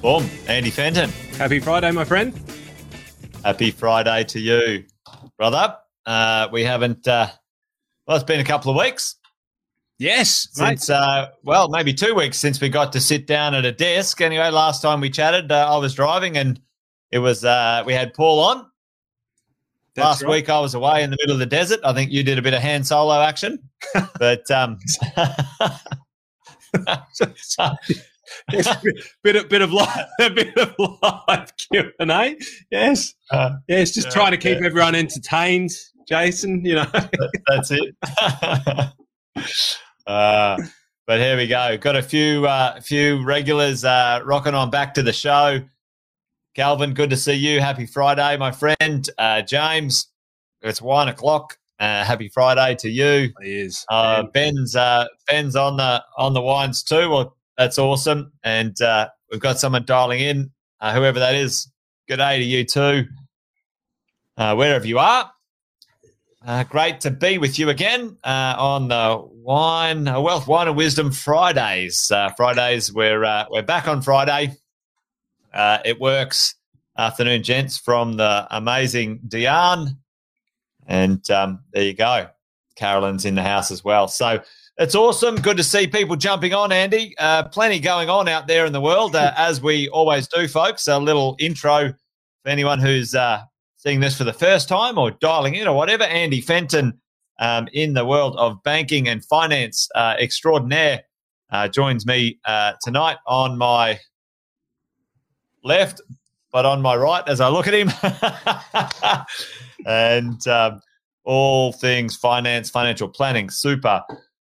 Boom, Andy Fenton. Happy Friday, my friend. Happy Friday to you, brother. Uh, we haven't, uh, well, it's been a couple of weeks Yes, since, uh, well, maybe two weeks since we got to sit down at a desk. Anyway, last time we chatted, uh, I was driving and it was, uh, we had Paul on. That's last right. week I was away in the middle of the desert. I think you did a bit of hand solo action, but, um, so, a bit, bit of bit of live, a bit of live Q and A. Yes, uh, yes, just Yeah, trying to keep yeah. everyone entertained. Jason, you know, That's it. uh, but here we go. Got a few uh, few regulars uh, rocking on back to the show. Calvin, good to see you. Happy Friday, my friend. Uh, James, it's one o'clock. Uh, happy Friday to you. he is. Uh, Ben's uh, Ben's on the on the wines too. Well, that's awesome. And uh, we've got someone dialing in, uh, whoever that is. Good day to you too, uh, wherever you are. Uh, great to be with you again uh, on the wine, uh, wealth, wine and wisdom Fridays. Uh, Fridays, we're uh, we're back on Friday. Uh, it works. Afternoon, gents, from the amazing Diane, and um, there you go. Carolyn's in the house as well. So it's awesome. Good to see people jumping on, Andy. Uh, plenty going on out there in the world, uh, as we always do, folks. A little intro for anyone who's uh, seeing this for the first time or dialing in or whatever. Andy Fenton um, in the world of banking and finance uh, extraordinaire uh, joins me uh, tonight on my left, but on my right as I look at him. and um, all things finance, financial planning, super,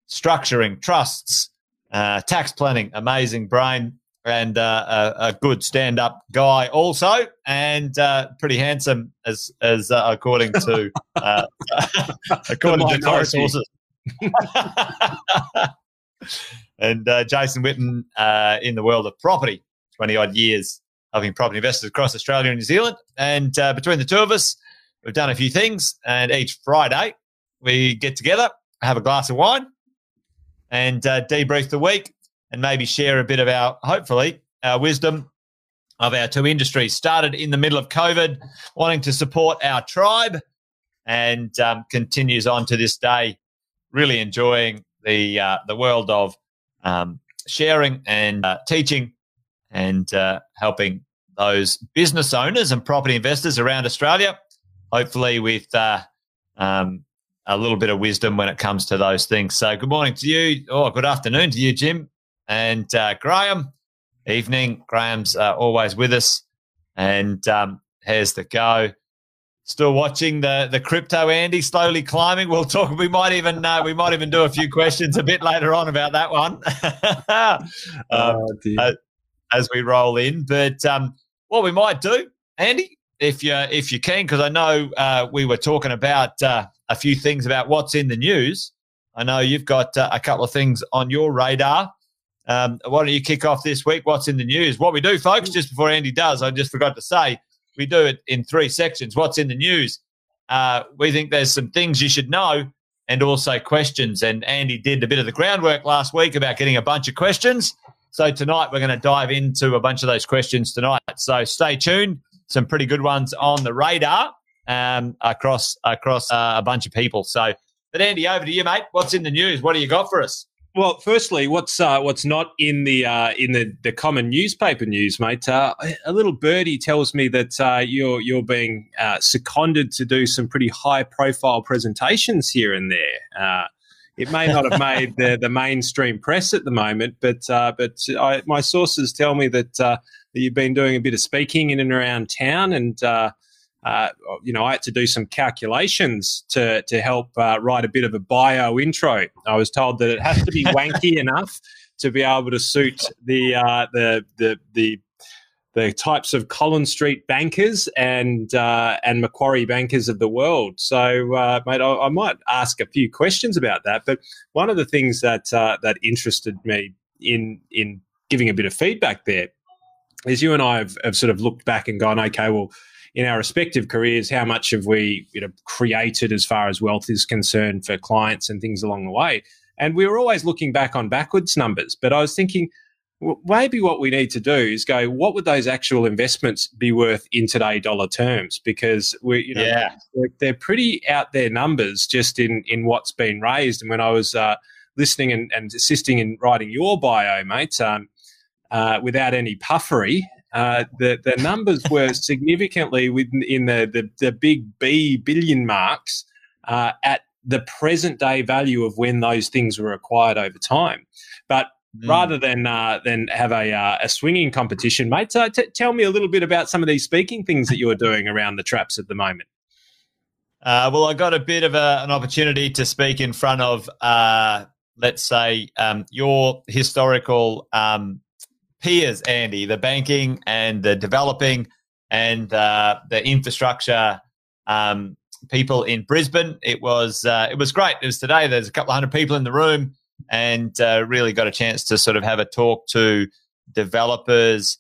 structuring, trusts, uh, tax planning, amazing brain, and uh, a, a good stand-up guy also, and uh, pretty handsome as as uh, according to uh, according to minority. sources. and uh, Jason Witten uh, in the world of property, twenty odd years helping property investors across Australia and New Zealand, and uh, between the two of us. We've done a few things, and each Friday we get together, have a glass of wine, and uh, debrief the week, and maybe share a bit of our, hopefully, our wisdom of our two industries. Started in the middle of COVID, wanting to support our tribe, and um, continues on to this day. Really enjoying the uh, the world of um, sharing and uh, teaching, and uh, helping those business owners and property investors around Australia hopefully with uh, um, a little bit of wisdom when it comes to those things. So, good morning to you, or good afternoon to you, Jim, and uh, Graham. Evening, Graham's uh, always with us, and um, here's the go. Still watching the the crypto Andy slowly climbing. We'll talk. We might even uh, we might even do a few questions a bit later on about that one. um, Oh, dear. uh, as we roll in. But um, what we might do, Andy, if you if you can, because I know uh, we were talking about uh, a few things about what's in the news. I know you've got uh, a couple of things on your radar. Um, why don't you kick off this week? What's in the news? What we do, folks, just before Andy does, I just forgot to say, we do it in three sections. What's in the news? Uh, we think there's some things you should know and also questions. And Andy did a bit of the groundwork last week about getting a bunch of questions. So tonight we're going to dive into a bunch of those questions tonight. So stay tuned. Some pretty good ones on the radar um, across across uh, a bunch of people. So, but Andy, over to you, mate. What's in the news? What do you got for us? Well, firstly, what's uh, what's not in the uh, in the, the common newspaper news, mate? Uh, a little birdie tells me that uh, you're you're being uh, seconded to do some pretty high profile presentations here and there. It may not have made the, the mainstream press at the moment, but uh, but I, my sources tell me that, uh, that you've been doing a bit of speaking in and around town, and uh, uh, you know I had to do some calculations to to help uh, write a bit of a bio intro. I was told that it has to be wanky enough to be able to suit the uh, the the the the types of Collins Street bankers and uh, and Macquarie bankers of the world. So, uh, mate, I, I might ask a few questions about that. But one of the things that uh, that interested me in in giving a bit of feedback there is you and I have, have sort of looked back and gone, okay, well, in our respective careers, how much have we you know created as far as wealth is concerned for clients and things along the way. And we were always looking back on backwards numbers, but I was thinking maybe what we need to do is go, what would those actual investments be worth in today dollar terms? Because we, you know, yeah. they're, pretty out there numbers just in in what's been raised. And when I was uh, listening and, and, assisting in writing your bio, mate, um, uh, without any puffery, uh, the the numbers were significantly within in the, the the big B billion marks uh, at the present day value of when those things were acquired over time. Mm. rather than uh, than have a uh, a swinging competition, mate. So t- tell me a little bit about some of these speaking things that you're doing around the traps at the moment. Uh, well, I got a bit of a, an opportunity to speak in front of, uh, let's say, um, your historical um, peers, Andy, the banking and the developing and uh, the infrastructure um, people in Brisbane. It was uh, it was great. It was today. There's a couple of hundred people in the room and uh, really got a chance to sort of have a talk to developers,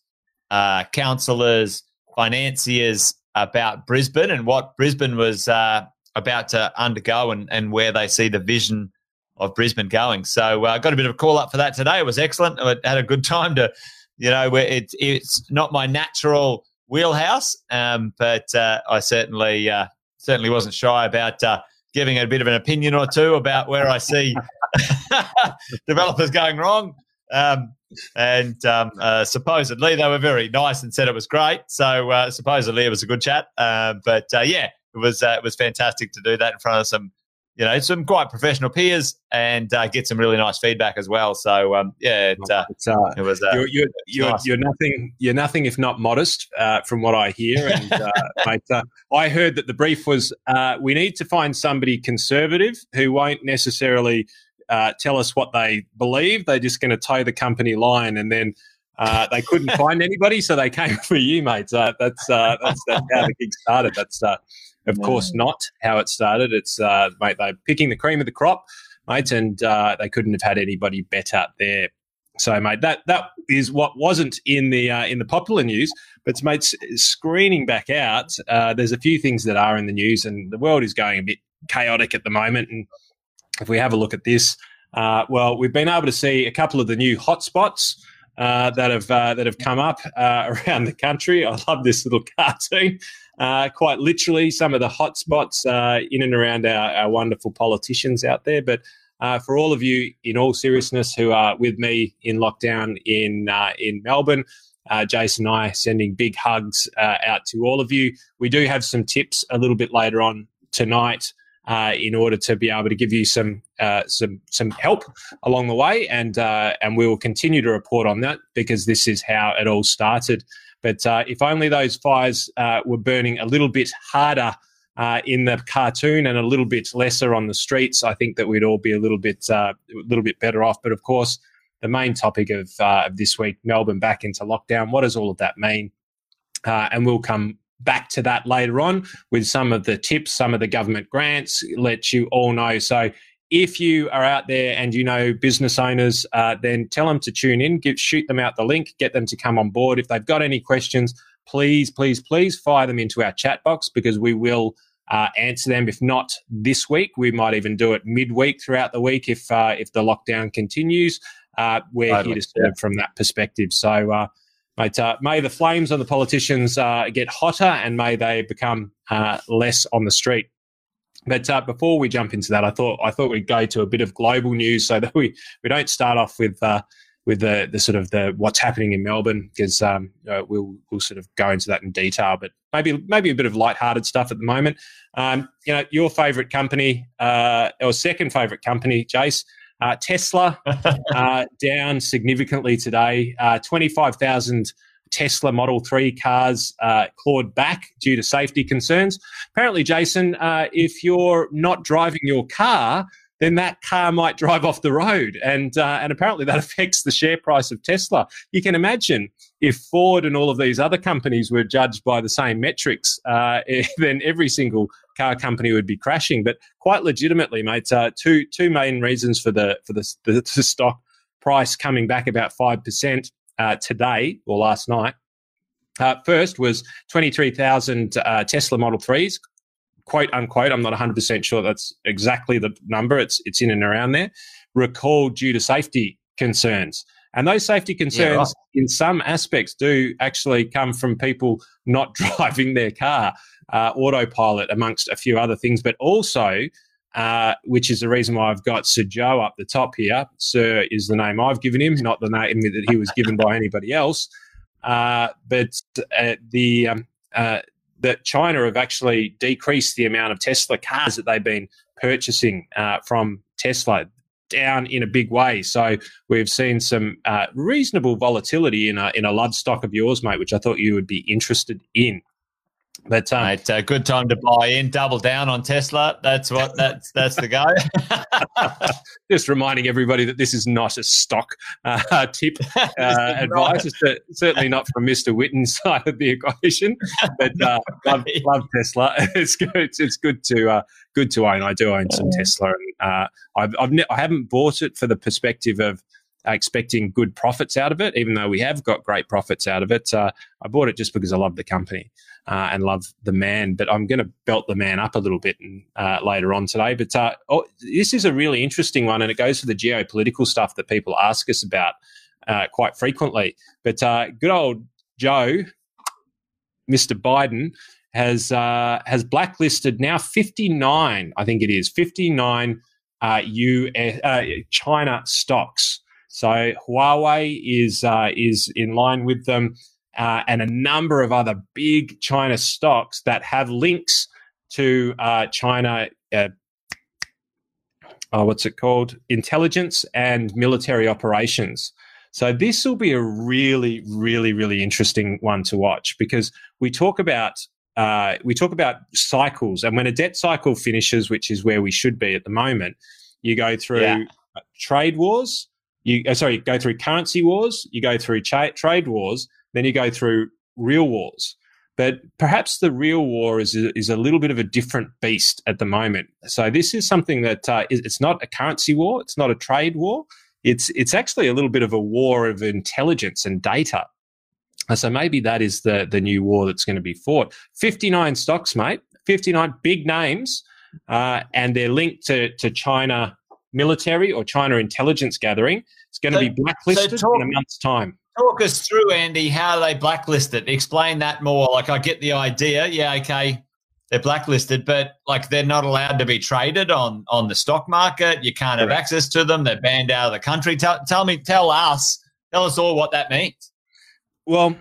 uh, councillors, financiers about Brisbane and what Brisbane was uh, about to undergo and, and where they see the vision of Brisbane going. So I uh, got a bit of a call up for that today. It was excellent. I had a good time to, you know, it's it's not my natural wheelhouse, um, but uh, I certainly uh, certainly wasn't shy about giving a bit of an opinion or two about where I see developers going wrong. Um, and um, uh, supposedly they were very nice and said it was great. So uh, supposedly it was a good chat. Uh, but uh, yeah, it was uh, it was fantastic to do that in front of some you know some quite professional peers and uh, get some really nice feedback as well. So um, yeah, it, uh, uh, it was. Uh, you're you're, you're, nice. you're, nothing you're nothing if not modest, uh, from what I hear. And uh, mate, I heard that the brief was we need to find somebody conservative who won't necessarily tell us what they believe. They're just going to toe the company line, and then. they couldn't find anybody, so they came for you, mate. that's, that's, that's how the gig started. That's of no. course, not how it started. It's uh, mate, they're picking the cream of the crop, mate, and uh, they couldn't have had anybody better there. So, mate, that that is what wasn't in the uh, in the popular news. But, mate, screening back out, uh, there's a few things that are in the news, and the world is going a bit chaotic at the moment. And if we have a look at this, uh, well, we've been able to see a couple of the new hotspots. Uh, that have uh, that have come up uh, around the country. I love this little cartoon uh, quite literally some of the hotspots uh, in and around our, our, wonderful politicians out there. But for all of you, in all seriousness, who are with me in lockdown in in Melbourne, uh, Jason and I sending big hugs uh, out to all of you. We do have some tips a little bit later on tonight. In order to be able to give you some some some help along the way, and and we will continue to report on that because this is how it all started. But uh, if only those fires uh, were burning a little bit harder uh, in the cartoon and a little bit lesser on the streets, I think that we'd all be a little bit uh, a little bit better off. But of course, the main topic of, uh, of this week, Melbourne back into lockdown. What does all of that mean? Uh, and we'll come back to that later on with some of the tips, some of the government grants, let you all know. So if you are out there and you know business owners, uh, then tell them to tune in, give, shoot them out the link, get them to come on board. If they've got any questions, please, please, please fire them into our chat box because we will uh, answer them. If not this week, we might even do it midweek throughout the week if uh, if the lockdown continues. Uh, we're totally. here to serve yeah. from that perspective. So, uh, uh, may the flames on the politicians get hotter and may they become less on the street. But uh, before we jump into that, I thought I thought we'd go to a bit of global news so that we, we don't start off with uh, with the, the sort of the what's happening in Melbourne because um, uh, we'll we'll sort of go into that in detail. But maybe maybe a bit of light-hearted stuff at the moment. Um, you know, your favourite company uh, or second favourite company, Jace. Uh, Tesla uh, down significantly today. Five thousand Tesla Model 3 cars uh, clawed back due to safety concerns. Apparently, Jason, uh, if you're not driving your car, then that car might drive off the road. And, uh, and apparently that affects the share price of Tesla. You can imagine if Ford and all of these other companies were judged by the same metrics, uh, then every single car company would be crashing. But quite legitimately, mate, uh, two, two main reasons for the, for the, the, the stock price coming back about 5% uh, today or last night. Uh, first was 23,000 uh, Tesla Model 3s, quote unquote. I'm not 100% sure that's exactly the number. It's, it's in and around there. Recalled due to safety concerns. And those safety concerns, yeah, right. in some aspects, do actually come from people not driving their car, uh, autopilot, amongst a few other things, but also, uh, which is the reason why I've got Sir Joe up the top here. Sir is the name I've given him, not the name that he was given by anybody else. Uh, but uh, the um, uh, that China have actually decreased the amount of Tesla cars that they've been purchasing uh, from Tesla down in a big way. So we've seen some uh, reasonable volatility in a in a love stock of yours, mate, which I thought you would be interested in. But um, Mate, a good time to buy in, double down on Tesla. That's what that's that's the go. Just reminding everybody that this is not a stock uh, tip uh, advice. It's certainly not from Mister Witten's side of the equation. But uh, love, love, Tesla. It's good. It's, it's good to uh, good to own. I do own some Tesla, and uh, I've, I've ne- I haven't bought it for the perspective of expecting good profits out of it, even though we have got great profits out of it. Uh, I bought it just because I love the company uh, and love the man. But I'm going to belt the man up a little bit uh, later on today. But uh, oh, this is a really interesting one, and it goes for the geopolitical stuff that people ask us about uh, quite frequently. But uh, good old Joe, Mr. Biden. Has has blacklisted now 59, I think it is 59 US, China stocks so Huawei is uh, is in line with them, uh, and a number of other big China stocks that have links to uh, China. Uh, oh, what's it called? Intelligence and military operations. So this will be a really, really, really interesting one to watch because we talk about uh, we talk about cycles, and when a debt cycle finishes, which is where we should be at the moment, you go through yeah. trade wars, you uh, sorry, you go through currency wars, you go through trade wars, then you go through real wars. But perhaps the real war is is a little bit of a different beast at the moment. So this is something that uh, it's not a currency war, it's not a trade war. It's it's actually a little bit of a war of intelligence and data. So maybe that is the the new war that's going to be fought. Fifty nine stocks, mate. Fifty nine big names, uh, and they're linked to to China military or China intelligence gathering. It's going so, to be blacklisted so talk, in a month's time. Talk us through, Andy, how they blacklist it. Explain that more. Like, I get the idea. Yeah, okay, they're blacklisted, but like they're not allowed to be traded on on the stock market. You can't have Correct. access to them. They're banned out of the country. Tell, tell me, tell us, tell us all what that means. Well,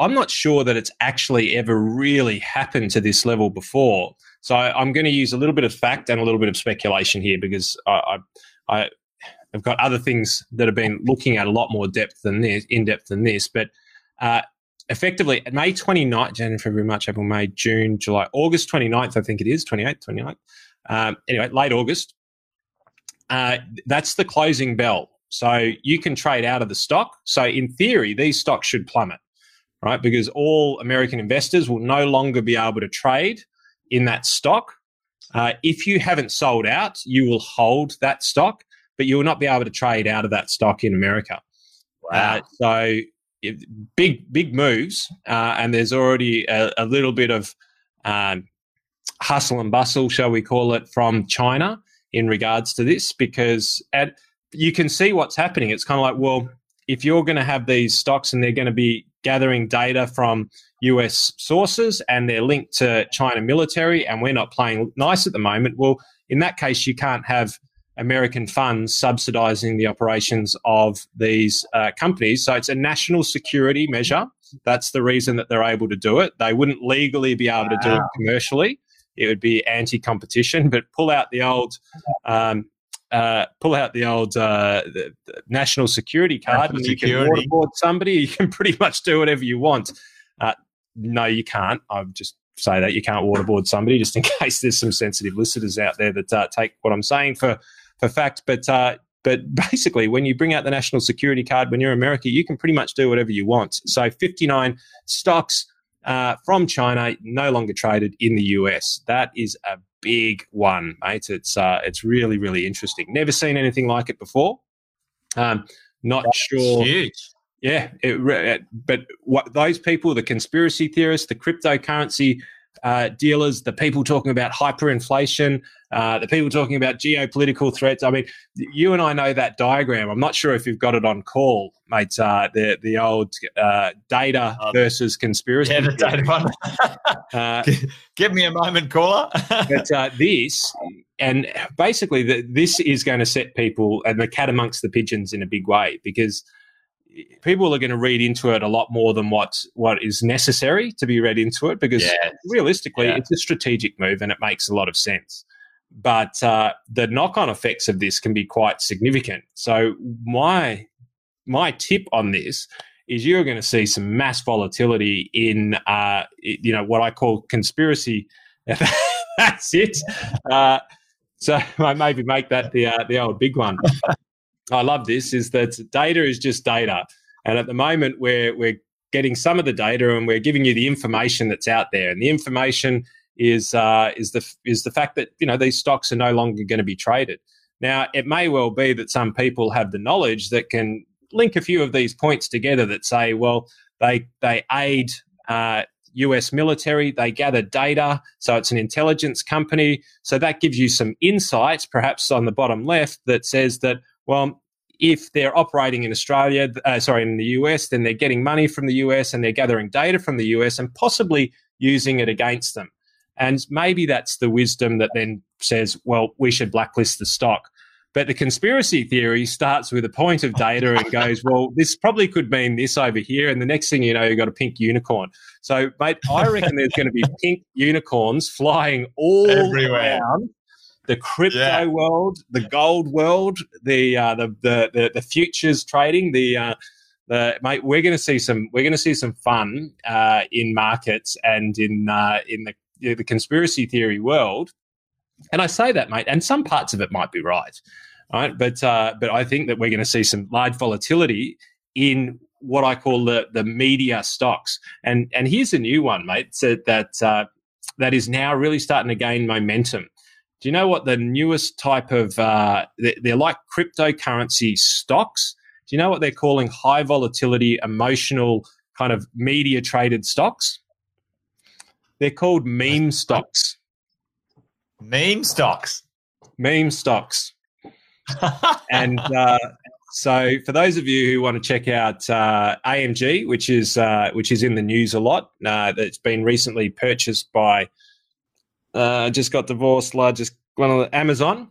I'm not sure that it's actually ever really happened to this level before. So I'm going to use a little bit of fact and a little bit of speculation here because I, I, have got other things that have been looking at a lot more depth than this, in depth than this. But uh, effectively, May 29th, January, February, March, April, May, June, July, August 29th, I think it is, 28th, 29th. Um, anyway, late August. Uh, that's the closing bell. So you can trade out of the stock. So in theory, these stocks should plummet, right? Because all American investors will no longer be able to trade in that stock. Uh, if you haven't sold out, you will hold that stock, but you will not be able to trade out of that stock in America. Wow. Uh, so if, big, big moves, uh, and there's already a, a little bit of um, hustle and bustle, shall we call it, from China in regards to this, because at, you can see what's happening. It's kind of like, well, if you're going to have these stocks and they're going to be gathering data from US sources and they're linked to China military, and we're not playing nice at the moment, well, in that case, you can't have American funds subsidizing the operations of these uh, companies. So it's a national security measure. That's the reason that they're able to do it. They wouldn't legally be able wow. to do it commercially. It would be anti competition, but pull out the old um, uh, pull out the old uh, the, the national security card national and security. you can waterboard somebody. You can pretty much do whatever you want. Uh, no, you can't. I would just say that you can't waterboard somebody, just in case there's some sensitive listeners out there that uh, take what I'm saying for for fact. But uh, but basically, when you bring out the national security card when you're America, you can pretty much do whatever you want. So 59 stocks uh, from China no longer traded in the US. That is a big one, mate. It's uh, it's really really interesting. Never seen anything like it before. Um, not That's sure. Huge. Yeah, it, but what those people, the conspiracy theorists, the cryptocurrency uh, dealers, the people talking about hyperinflation, uh, the people talking about geopolitical threats. I mean, you and I know that diagram. I'm not sure if you've got it on call, mate. Uh, the the old uh, data um, versus conspiracy. Yeah, the data one. Uh, Give me a moment, caller. but uh, this, and basically, the, this is going to set people and the cat amongst the pigeons in a big way because people are going to read into it a lot more than what what is necessary to be read into it because yes. realistically yeah. it's a strategic move and it makes a lot of sense. But uh, the knock-on effects of this can be quite significant. So my my tip on this is you're going to see some mass volatility in uh, you know what i call conspiracy. That's it. Uh, so I maybe make that the uh, the old big one I love this is that data is just data. And at the moment, we're, we're getting some of the data and we're giving you the information that's out there. And the information is, uh, is, the, is the fact that, you know, these stocks are no longer going to be traded. Now, it may well be that some people have the knowledge that can link a few of these points together that say, well, they, they aid uh, US military, they gather data, so it's an intelligence company. So that gives you some insights, perhaps on the bottom left, that says that, well, if they're operating in Australia, uh, sorry, in the US, then they're getting money from the US and they're gathering data from the US and possibly using it against them. And maybe that's the wisdom that then says, well, we should blacklist the stock. But the conspiracy theory starts with a point of data and goes, well, this probably could mean this over here. And the next thing you know, you've got a pink unicorn. So, mate, I reckon there's going to be pink unicorns flying all Everywhere. around the crypto yeah. world, the gold world, the, uh, the, the the the futures trading, the uh, the mate, we're going to see some we're going to see some fun uh, in markets and in uh, in the the conspiracy theory world. And I say that, mate, and some parts of it might be right, right? But uh, but I think that we're going to see some large volatility in what I call the the media stocks. And and here's a new one, mate, so that uh, that is now really starting to gain momentum. Do you know what the newest type of, uh, they're like cryptocurrency stocks. Do you know what they're calling high volatility, emotional, kind of media traded stocks? They're called meme stocks. Meme stocks. Meme stocks. and uh, so, for those of you who want to check out uh, AMC, which is uh, which is in the news a lot, uh, that's been recently purchased by uh, just got divorced, largest one of the Amazon,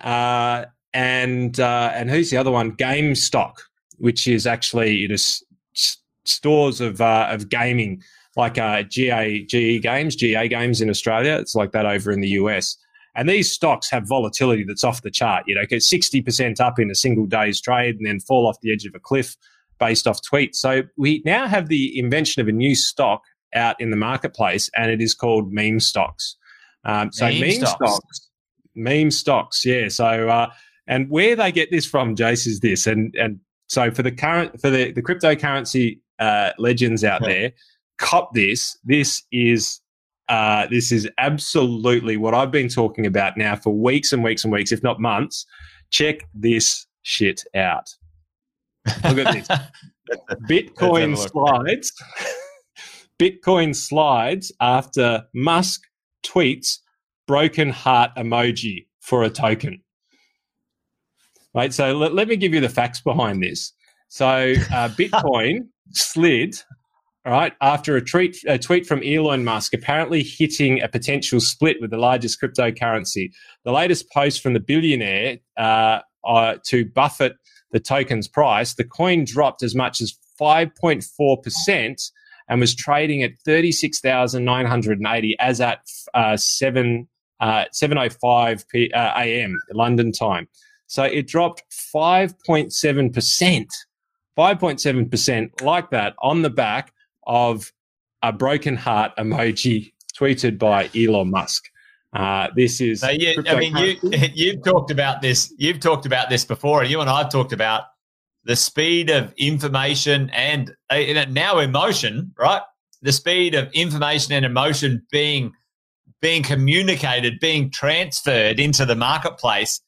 uh, and uh, and who's the other one? GameStop, which is actually you know, s- stores of uh, of gaming like uh, GA GE games, GA games in Australia. It's like that over in the US. And these stocks have volatility that's off the chart. You know, get sixty percent up in a single day's trade, and then fall off the edge of a cliff based off tweets. So we now have the invention of a new stock out in the marketplace, and it is called meme stocks. Um, so meme, meme stocks. stocks. meme stocks, yeah. So uh, and where they get this from, Jace, is this, and and so for the current for the the cryptocurrency uh, legends out yeah. there, cop this. This is uh, this is absolutely what I've been talking about now for weeks and weeks and weeks, if not months. Check this shit out. Look at this. Bitcoin slides. Bitcoin slides after Musk tweets broken heart emoji for a token. Right. So let, let me give you the facts behind this. So uh, Bitcoin slid right after a tweet, a tweet from Elon Musk apparently hitting a potential split with the largest cryptocurrency. The latest post from the billionaire uh, uh, to buffet the token's price, the coin dropped as much as 5.4 percent and was trading at 36,980 as at uh, 7 uh, 7:05 p- uh, a.m. London time. So it dropped 5.7 percent, 5.7 percent, like that, on the back of a broken heart emoji tweeted by Elon Musk. Uh, this is. So you, I mean, you you've talked about this. You've talked about this before, and you and I have talked about the speed of information and uh, now emotion, right? The speed of information and emotion being being communicated, being transferred into the marketplace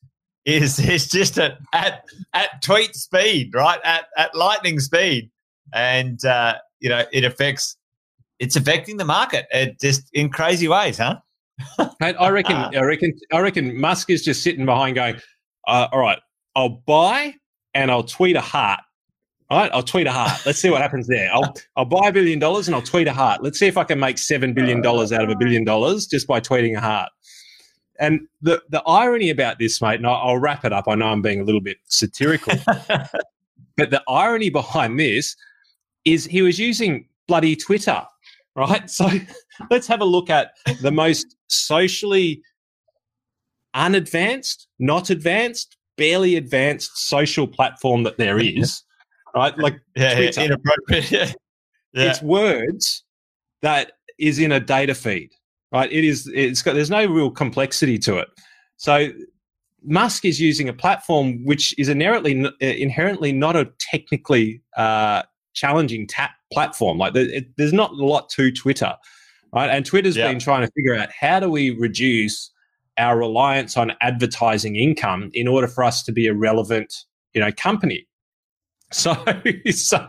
is is just at at, at tweet speed, right? At at lightning speed. and uh, you know it affects. It's affecting the market it just in crazy ways, huh? I reckon, I reckon, I reckon Musk is just sitting behind, going, uh, "All right, I'll buy and I'll tweet a heart. All right, I'll tweet a heart. Let's see what happens there. I'll I'll buy a billion dollars and I'll tweet a heart. Let's see if I can make seven billion dollars out of a billion dollars just by tweeting a heart." And the the irony about this, mate, and I'll, I'll wrap it up. I know I'm being a little bit satirical, but the irony behind this is he was using bloody Twitter, right? So let's have a look at the most socially unadvanced, not advanced, barely advanced social platform that there is, right? Like Yeah, Twitter. yeah, inappropriate. Yeah. yeah. it's words that is in a data feed, right? It is. It's got. There's no real complexity to it. So Musk is using a platform which is inherently inherently not a technically uh, challenging tap platform. Like there, it, there's not a lot to Twitter, right? And Twitter's Yeah. been trying to figure out how do we reduce our reliance on advertising income in order for us to be a relevant, you know, company. So, so,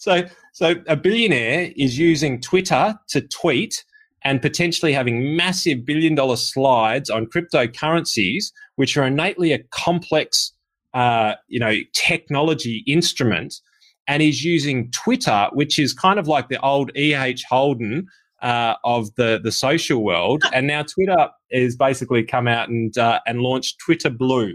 so, so a billionaire is using Twitter to tweet and potentially having massive billion dollar slides on cryptocurrencies, which are innately a complex, uh, you know, technology instrument. And is using Twitter, which is kind of like the old E.H. Holden uh, of the, the social world. And now Twitter has basically come out and, uh, and launched Twitter Blue.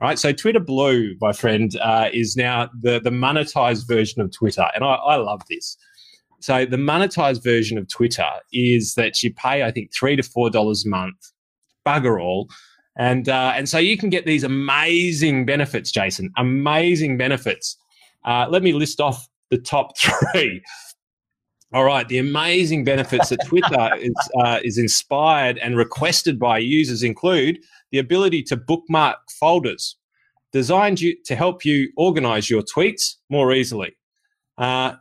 Right, so Twitter Blue, my friend, uh, is now the, the monetized version of Twitter, and I, I love this. So the monetized version of Twitter is that you pay, I think, three to four dollars a month, bugger all, and uh, and so you can get these amazing benefits, Jason, amazing benefits. Uh, let me list off the top three. All right, the amazing benefits that Twitter is uh, is inspired and requested by users include the ability to bookmark folders, designed you to help you organize your tweets more easily. Uh,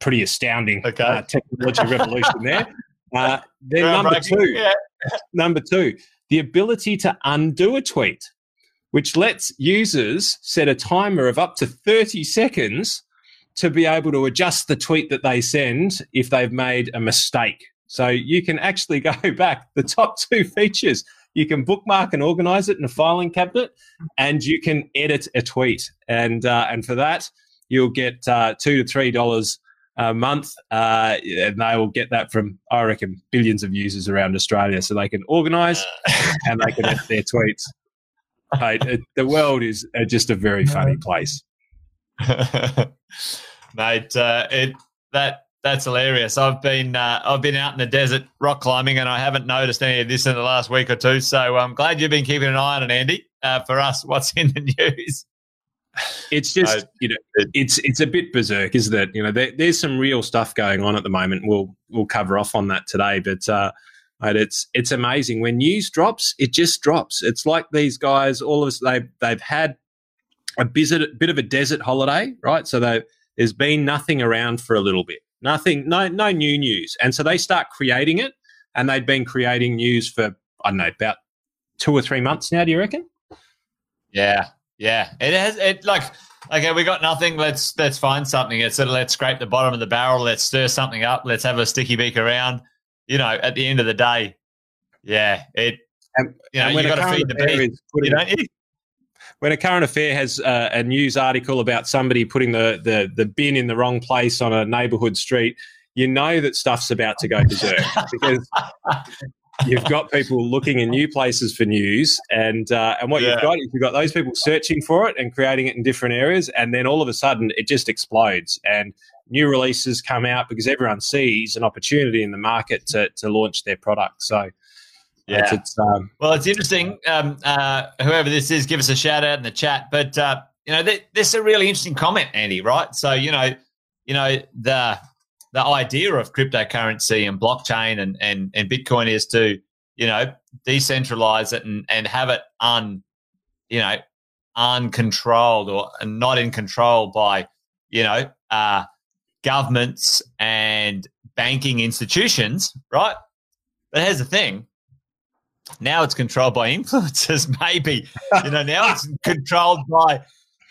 pretty astounding Okay. uh, technology revolution there. Uh, then number two, Yeah. number two, the ability to undo a tweet, which lets users set a timer of up to 30 seconds to be able to adjust the tweet that they send if they've made a mistake. So you can actually go back. The top two features you can bookmark and organize it in a filing cabinet, and you can edit a tweet. And uh, and for that, you'll get uh, two to three dollars a month, uh, and they will get that from I reckon billions of users around Australia, so they can organise and they can edit their tweets. Mate, it, the world is uh, just a very funny place. mate. Uh, it that that's hilarious. I've been uh, I've been out in the desert rock climbing, and I haven't noticed any of this in the last week or two. So I'm glad you've been keeping an eye on it, Andy. Uh, for us, what's in the news? It's just you know it- it's it's a bit berserk, isn't it? You know, there, there's some real stuff going on at the moment. We'll we'll cover off on that today, but uh, mate, it's it's amazing when news drops, it just drops. It's like these guys, all of us, they they've had a bit, bit of a desert holiday, right? So they, there's been nothing around for a little bit, nothing, no no new news, and so they start creating it, and they'd been creating news for I don't know about two or three months now. Do you reckon? Yeah, yeah. It has it like okay, we got nothing. Let's let's find something. It's sort of let's scrape the bottom of the barrel. Let's stir something up. Let's have a sticky beak around. You know, at the end of the day, yeah, it. And- you know, you got to feed the beast. You? When a current affair has uh, a news article about somebody putting the, the, the bin in the wrong place on a neighbourhood street, you know that stuff's about to go berserk because you've got people looking in new places for news, and uh, and what Yeah. you've got is you've got those people searching for it and creating it in different areas, and then all of a sudden it just explodes and new releases come out because everyone sees an opportunity in the market to, to launch their product. So Yeah. it's um, Well, it's interesting. Um, uh, whoever this is, give us a shout out in the chat. But uh, you know, th- this is a really interesting comment, Andy. Right? So you know, you know the the idea of cryptocurrency and blockchain and and and Bitcoin is to you know decentralize it and and have it un you know uncontrolled or not in control by you know uh, governments and banking institutions, right? But here's the thing now it's controlled by influencers maybe you know now it's controlled by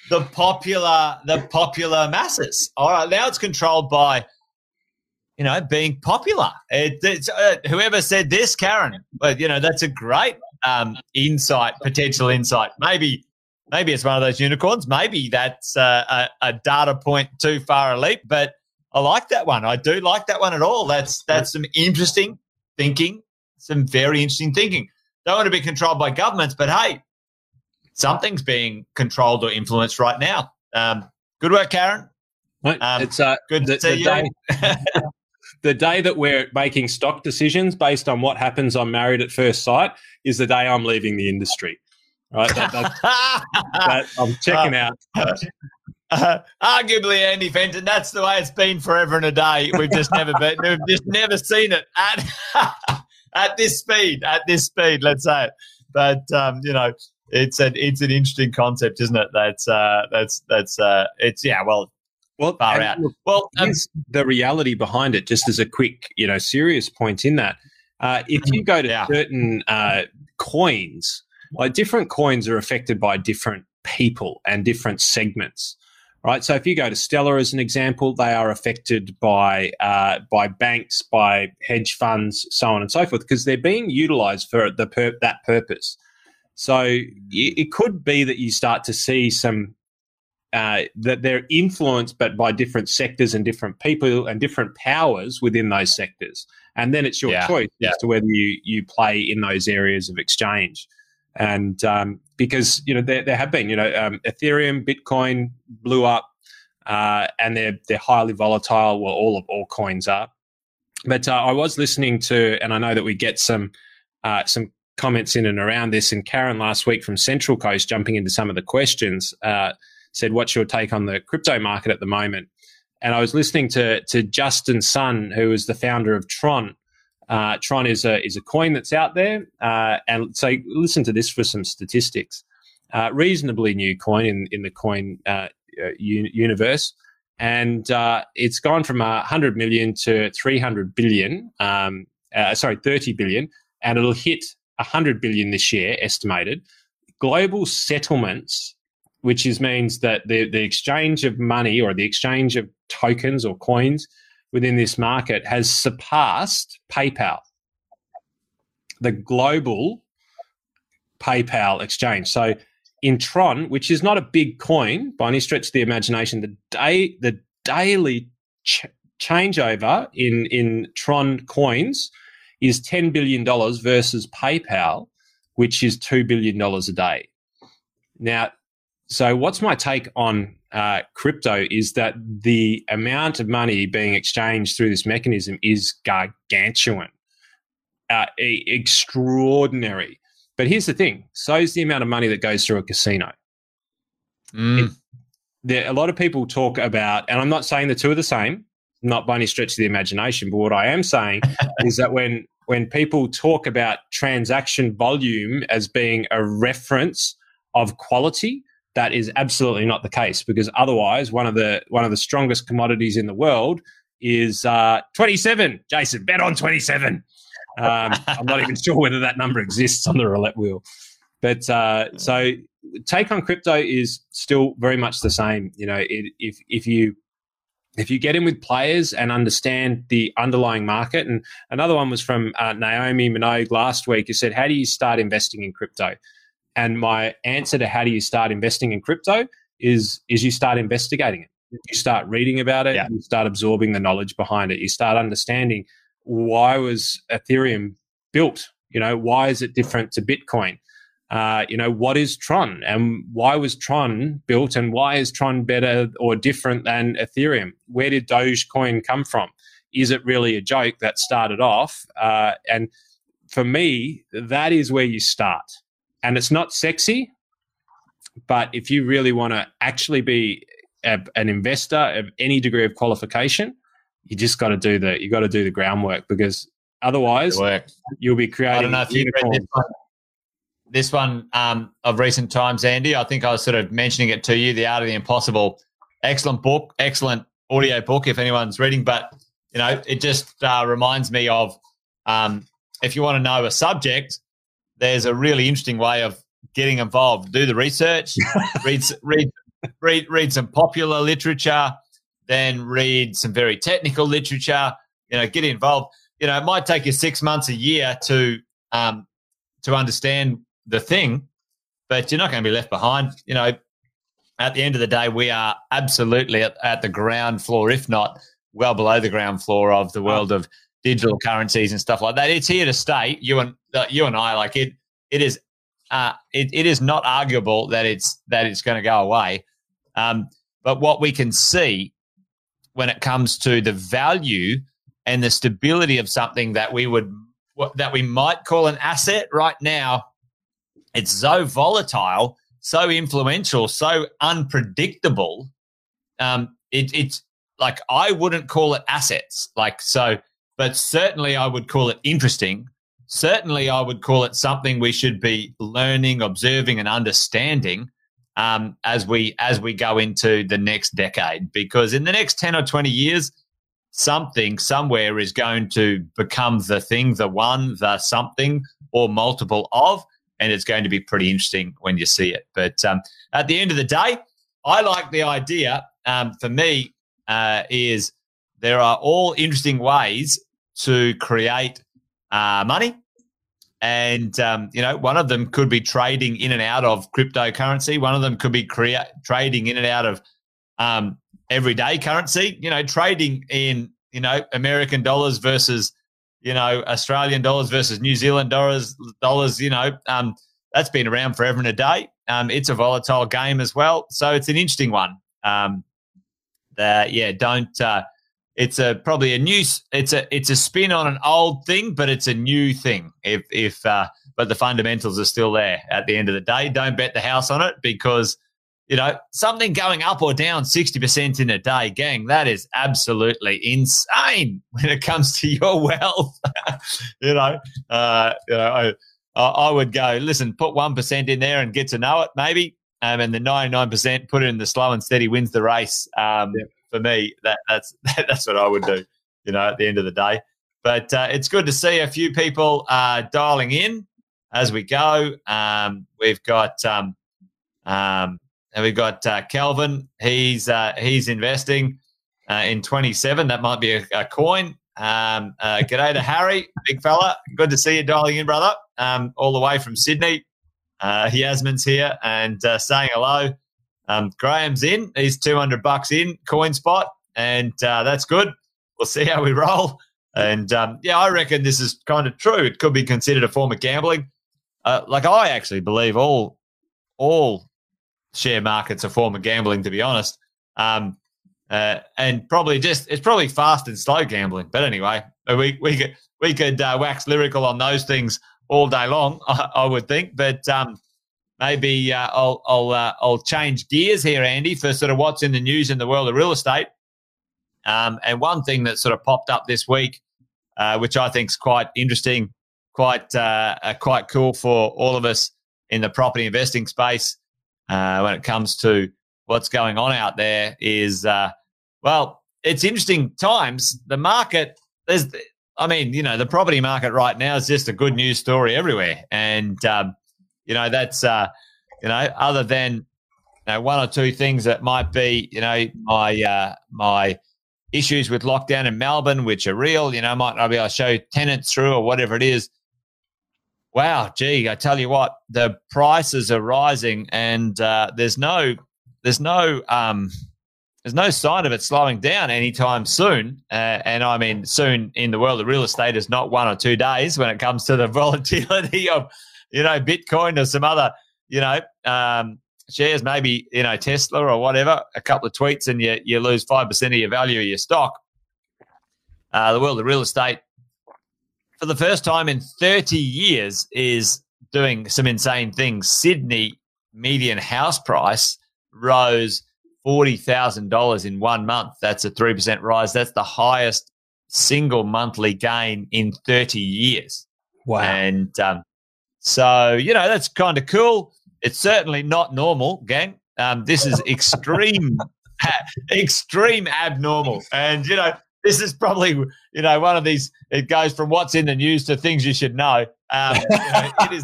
the popular the popular masses. All right, now it's controlled by you know being popular. It, uh, whoever said this, Karen, but you know that's a great um, insight, potential insight. Maybe maybe it's one of those unicorns. Maybe that's uh, a, a data point too far a leap, but I like that one. I do like that one at all. That's that's some interesting thinking, some very interesting thinking. Don't want to be controlled by governments, but hey, something's being controlled or influenced right now. Um, good work, Karen. Um, it's uh, good to the, see the you. Day, the day that we're making stock decisions based on what happens on Married at First Sight is the day I'm leaving the industry. Right, that, that, I'm checking uh, out. Uh, arguably, Andy Fenton, that's the way it's been forever and a day. We've just never been, we've just never seen it at at this speed. At this speed, let's say it. But um, you know, it's an it's an interesting concept, isn't it? That's uh, that's that's uh, it's yeah. Well, well, far out. Look, well, um, the reality behind it. Just as a quick, you know, serious point in that, uh, if you go to yeah. certain uh, coins, like different coins are affected by different people and different segments right? So if you go to Stellar as an example, they are affected by uh, by banks, by hedge funds, so on and so forth, because they're being utilised for the pur- that purpose. So it could be that you start to see some uh, that they're influenced, but by different sectors and different people and different powers within those sectors. And then it's your yeah, choice yeah. as to whether you you play in those areas of exchange. And um, because you know there, there have been you know um, Ethereum, Bitcoin blew up, uh, and they're they're highly volatile. Well, all of all coins are. But uh, I was listening to, and I know that we get some uh, some comments in and around this. And Karen last week from Central Coast, jumping into some of the questions, uh, said, "What's your take on the crypto market at the moment?" And I was listening to to Justin Sun, who is the founder of Tron. Uh, Tron is a is a coin that's out there, uh, and so listen to this for some statistics. Uh, reasonably new coin in in the coin uh, universe, and uh, it's gone from 100 million to 300 billion. Um, sorry, 30 billion, and it'll hit 100 billion this year, estimated. Global settlements, which is means that the, the exchange of money or the exchange of tokens or coins within this market has surpassed PayPal, the global PayPal exchange. So in Tron, which is not a big coin by any stretch of the imagination, the day the daily ch- changeover in in Tron coins is $10 billion versus PayPal, which is $2 billion a day. Now, so what's my take on uh, crypto is that the amount of money being exchanged through this mechanism is gargantuan, uh, extraordinary. But here's the thing: so is the amount of money that goes through a casino. Mm. It, there, a lot of people talk about, and I'm not saying the two are the same, not by any stretch of the imagination. But what I am saying is that when when people talk about transaction volume as being a reference of quality, that is absolutely not the case because otherwise one of the one of the strongest commodities in the world is uh, 27 jason bet on 27 um, i'm not even sure whether that number exists on the roulette wheel. But uh, so take on crypto is still very much the same you know it, if if you if you get in with players and understand the underlying market, and another one was from uh, Naomi Minogue last week, who said, How do you start investing in crypto? And my answer to how do you start investing in crypto is, is you start investigating it. You start reading about it, yeah. you start absorbing the knowledge behind it, you start understanding why was Ethereum built? You know, why is it different to Bitcoin? uh, you know, what is Tron and why was Tron built and why is Tron better or different than Ethereum? Where did Dogecoin come from? Is it really a joke that started off? Uh, and for me, that is where you start. And it's not sexy, but if you really want to actually be a, an investor of any degree of qualification, you just got to do the you got to do the groundwork because otherwise you'll be creating. I don't know if you read this one this one um, of recent times, Andy. I think I was sort of mentioning it to you, The Art of the Impossible. Excellent book, excellent audio book if anyone's reading. But, you know, it just uh, reminds me of um, if you want to know a subject, there's a really interesting way of getting involved. Do the research, read, read, read read some popular literature, then read some very technical literature. You know, get involved. You know, it might take you six months, a year to um, to understand the thing, but you're not going to be left behind. You know, at the end of the day, we are absolutely at, at the ground floor, if not well below the ground floor of the world of digital currencies and stuff like that. It's here to stay. You and you and I, like it. It is. Uh, it, it is not arguable that it's that it's going to go away. Um, but what we can see when it comes to the value and the stability of something that we would that we might call an asset right now, it's so volatile, so influential, so unpredictable. Um, it, it's like I wouldn't call it assets, like so, but certainly I would call it interesting. Certainly, I would call it something we should be learning, observing, and understanding um, as we as we go into the next decade. Because in the next ten or twenty years, something somewhere is going to become the thing, the one, the something, or multiple of, and it's going to be pretty interesting when you see it. But um, at the end of the day, I like the idea. Um, for me, uh, is there are all interesting ways to create uh, money. And, um, you know, one of them could be trading in and out of cryptocurrency. One of them could be crea- trading in and out of um, everyday currency, you know, trading in, you know, American dollars versus, you know, Australian dollars versus New Zealand dollars, dollars, you know, um, that's been around forever and a day. Um, it's a volatile game as well. So it's an interesting one. Um, that yeah, don't. Uh, it's a probably a new. It's a it's a spin on an old thing, but it's a new thing. If if uh, but the fundamentals are still there at the end of the day. Don't bet the house on it because you know something going up or down sixty percent in a day, gang. That is absolutely insane when it comes to your wealth. you know, uh, you know. I, I would go, listen, put 1% in there and get to know it, maybe um, and the 99% put it in the slow and steady wins the race. Um, yeah. For me, that, that's that's what I would do. You know, at the end of the day. But uh, it's good to see a few people uh, dialing in as we go. Um, we've got um, um, we've got uh, Kelvin. He's uh, he's investing uh, in 27. That might be a, a coin. Um, uh, g'day to Harry, big fella. Good to see you dialing in, brother. Um, all the way from Sydney. Yasmin's here and saying hello. Um, Graham's in. He's 200 bucks in, CoinSpot. And uh, that's good. We'll see how we roll. And um, yeah, I reckon this is kind of true. It could be considered a form of gambling. Uh, like I actually believe all all share markets are form of gambling, to be honest. Um, uh, and probably just it's probably fast and slow gambling. But anyway, we we could we could uh, wax lyrical on those things all day long, I, I would think. But um, maybe uh, I'll I'll uh, I'll change gears here, Andy, for sort of what's in the news in the world of real estate. Um, and one thing that sort of popped up this week, uh, which I think is quite interesting, quite uh, uh, quite cool for all of us in the property investing space uh, when it comes to what's going on out there, is well, it's interesting times. The market there's I mean, you know, the property market right now is just a good news story everywhere, and um, you know that's uh, you know other than you know, one or two things that might be you know my uh, my issues with lockdown in Melbourne, which are real. You know, might not be able to show tenants through or whatever it is. Wow, gee, I tell you what, the prices are rising, and uh, there's no there's no um, there's no sign of it slowing down anytime soon. Uh, and I mean, soon in the world of real estate is not one or two days when it comes to the volatility of, you know, Bitcoin or some other, you know, um, shares, maybe, you know, Tesla or whatever, a couple of tweets and you, you lose 5% of your value of your stock. Uh, the world of real estate, for the first time in 30 years, is doing some insane things. Sydney median house price rose $40,000 in one month. That's a 3% rise. That's the highest single monthly gain in 30 years. Wow. And um, so, you know, that's kind of cool. It's certainly not normal, gang. Um, this is extreme, extreme abnormal. And, you know, this is probably, you know, one of these, it goes from what's in the news to things you should know. Um, you know it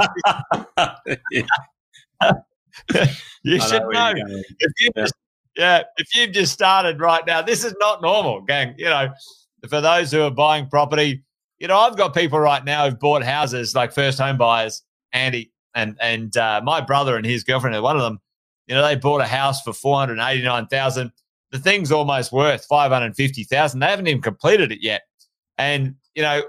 is. You should know. know. If you yeah. just, yeah, if you've just started right now, this is not normal, gang. You know, for those who are buying property, you know, I've got people right now who've bought houses like first home buyers, Andy, and and uh, my brother and his girlfriend are one of them. You know, they bought a house for four hundred eighty nine thousand. The thing's almost worth five hundred fifty thousand. They haven't even completed it yet, and you know,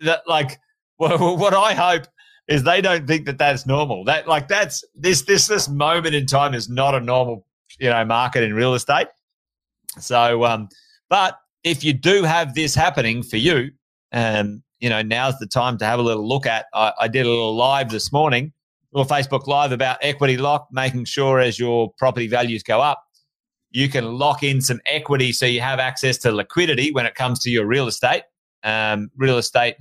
that like well, what I hope is they don't think that that's normal. That like that's this this this moment in time is not a normal you know market in real estate. So, um, but if you do have this happening for you, um, you know now's the time to have a little look at. I, I did a little live this morning, little Facebook live about equity lock, making sure as your property values go up, you can lock in some equity so you have access to liquidity when it comes to your real estate. Um, real estate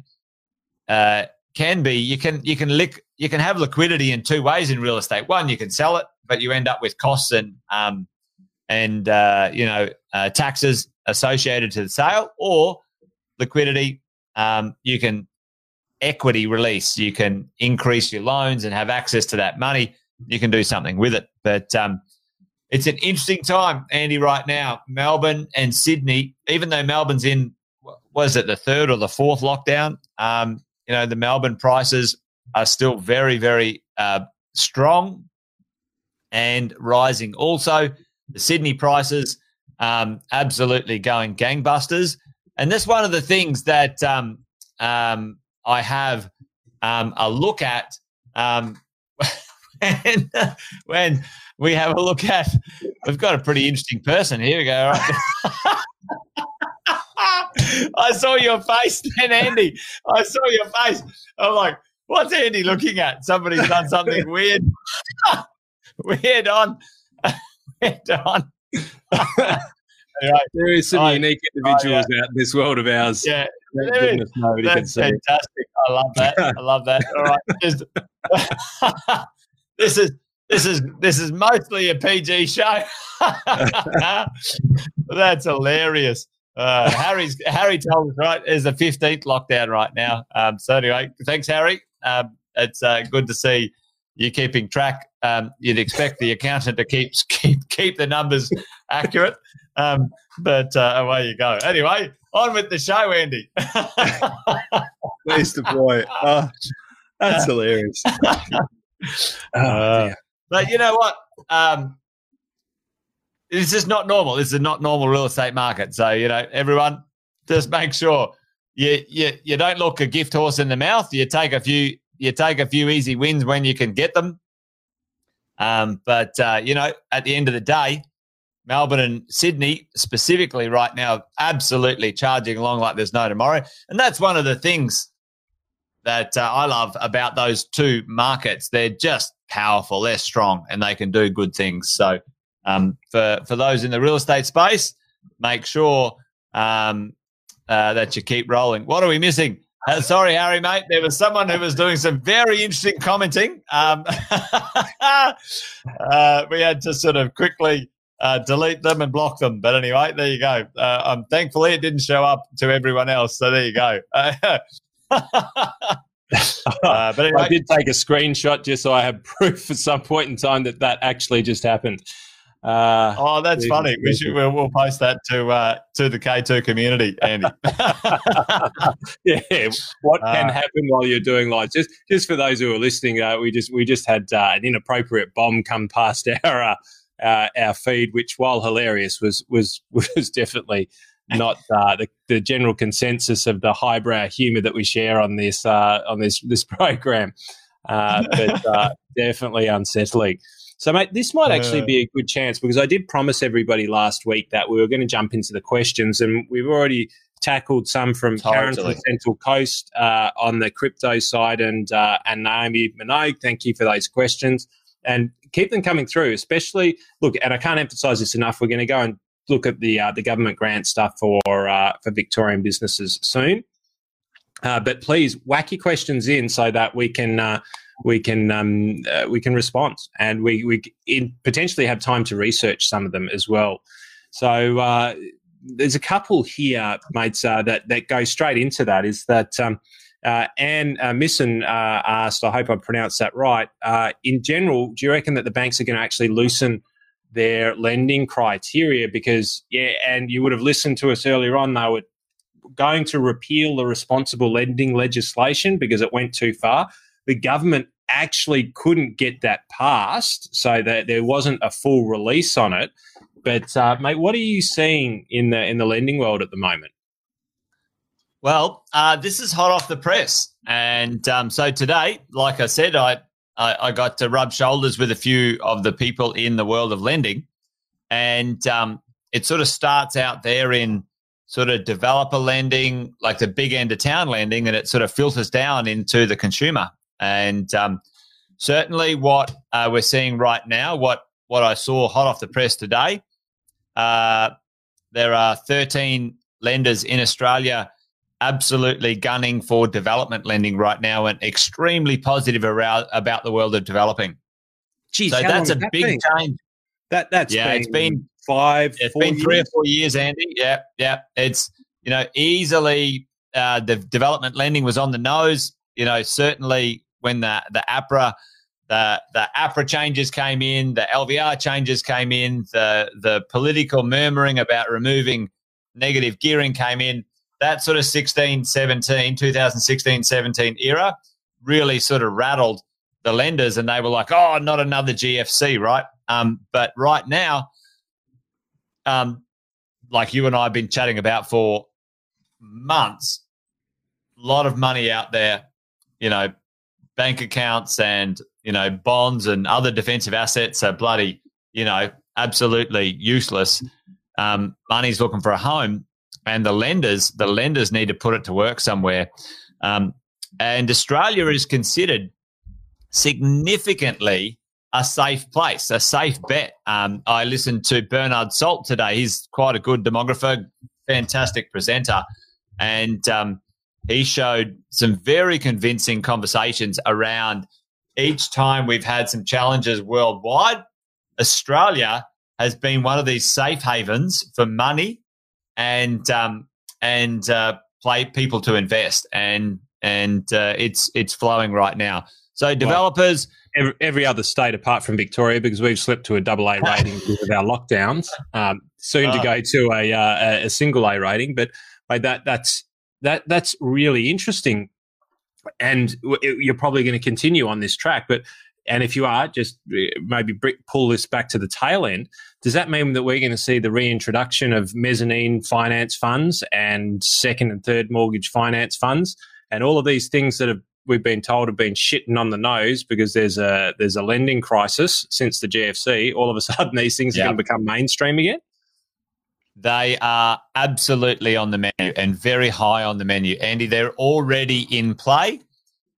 uh, can be you can you can lick you can have liquidity in two ways in real estate. One, you can sell it, but you end up with costs and um, and uh, you know uh, taxes associated to the sale, or liquidity. Um, you can equity release. You can increase your loans and have access to that money. You can do something with it. But um, it's an interesting time, Andy, right now. Melbourne and Sydney, even though Melbourne's in, was it the third or the fourth lockdown? Um, you know, the Melbourne prices are still very, very uh, strong and rising. Also, the Sydney prices um, absolutely going gangbusters. And that's one of the things that um, um, I have um, a look at um, when, when we have a look at. We've got a pretty interesting person. Here we go. I saw your face then, Andy. I saw your face. I'm like, what's Andy looking at? Somebody's done something weird. weird on. weird on. Anyway, there is some I, unique individuals yeah. out in this world of ours. Yeah. That's fantastic. I love that. I love that. All right. this is this is this is mostly a PG show. That's hilarious. Uh, Harry's Harry told us right. There's a 15th lockdown right now. Um, so anyway, thanks, Harry. Um, it's uh, good to see you keeping track. Um, you'd expect the accountant to keep keep keep the numbers accurate, um, but uh, away you go. Anyway, on with the show, Andy. Please boy. Oh, that's hilarious. Oh, but you know what? Um, this is not normal. This is a not normal real estate market. So you know, everyone, just make sure you you you don't look a gift horse in the mouth. You take a few you take a few easy wins when you can get them. Um, but uh, you know, at the end of the day, Melbourne and Sydney specifically right now, absolutely charging along like there's no tomorrow, and that's one of the things that uh, I love about those two markets. They're just powerful, they're strong, and they can do good things. So um, for for those in the real estate space, make sure um, uh, that you keep rolling. What are we missing? Uh, sorry, Harry, mate. There was someone who was doing some very interesting commenting. Um, uh, we had to sort of quickly uh, delete them and block them. But anyway, there you go. Uh, um, thankfully, it didn't show up to everyone else. So there you go. Uh, but anyway. I did take a screenshot just so I have proof for some point in time that that actually just happened. Uh, oh, that's funny. We should we'll, we'll post that to uh, to the K two community, Andy. yeah, what can uh, happen while you're doing live? Just just for those who are listening, uh, we just we just had uh, an inappropriate bomb come past our uh, our feed, which while hilarious was was was definitely not the, the general consensus of the highbrow humour that we share on this on this this program, but definitely unsettling. So, mate, this might actually be a good chance because I did promise everybody last week that we were going to jump into the questions, and we've already tackled some from totally. Karen from Central Coast uh, on the crypto side, and uh, and Naomi Minogue. Thank you for those questions, and keep them coming through. Especially look, and I can't emphasise this enough. We're going to go and look at the uh, the government grant stuff for uh, for Victorian businesses soon. Uh, but please whack your questions in so that we can uh, we can um, uh, we can respond, and we we potentially have time to research some of them as well. So uh, there's a couple here, mates, uh, that that go straight into that. Is that um, Uh, Anne uh, Misson uh, asked, I hope I pronounced that right. In general, do you reckon that the banks are going to actually loosen their lending criteria? Because, yeah, and you would have listened to us earlier on, they were going to repeal the responsible lending legislation because it went too far. The government actually couldn't get that passed, so that there wasn't a full release on it. But, uh, mate, what are you seeing in the in the lending world at the moment? Well, uh, this is hot off the press, and um, so today, like I said, I, I, I got to rub shoulders with a few of the people in the world of lending, and um, it sort of starts out there in sort of developer lending, like the big end of town lending, and it sort of filters down into the consumer. And um, certainly, what uh, we're seeing right now, what what I saw hot off the press today, uh, there are 13 lenders in Australia absolutely gunning for development lending right now and extremely positive around, about the world of developing. Jeez, so that's a big been? change. That that's yeah, been it's been five. It's been three years? or four years, Andy. Yeah, yeah. It's you know easily uh, the development lending was on the nose. You know, certainly when the the APRA the the APRA changes came in, the LVR changes came in, the the political murmuring about removing negative gearing came in that sort of 16, 17, 2016, 17 era really sort of rattled the lenders and they were like, oh, not another GFC, right? Um, but right now, um, like you and I have been chatting about for months, a lot of money out there, you know, bank accounts and, you know, bonds and other defensive assets are bloody, you know, absolutely useless. Um, money's looking for a home and the lenders, the lenders need to put it to work somewhere. Um, and Australia is considered significantly a safe place, a safe bet. Um, I listened to Bernard Salt today. He's quite a good demographer, fantastic presenter, and um, he showed some very convincing conversations around each time we've had some challenges worldwide. Australia has been one of these safe havens for money and um, and uh, play people to invest, and and uh, it's it's flowing right now. So developers. Well, every, every, other state apart from Victoria, because we've slipped to a double A rating because of our lockdowns. Um, soon uh, to go to a, uh, a single A rating, but that that's that that's really interesting, and you're probably going to continue on this track. But and if you are, just uh, maybe pull this back to the tail end. Does that mean that we're going to see the reintroduction of mezzanine finance funds and second and third mortgage finance funds and all of these things that have we've been told have been shitting on the nose because there's a there's a lending crisis since the GFC. All of a sudden, these things yep. are going to become mainstream again. They are absolutely on the menu and very high on the menu, Andy. They're already in play.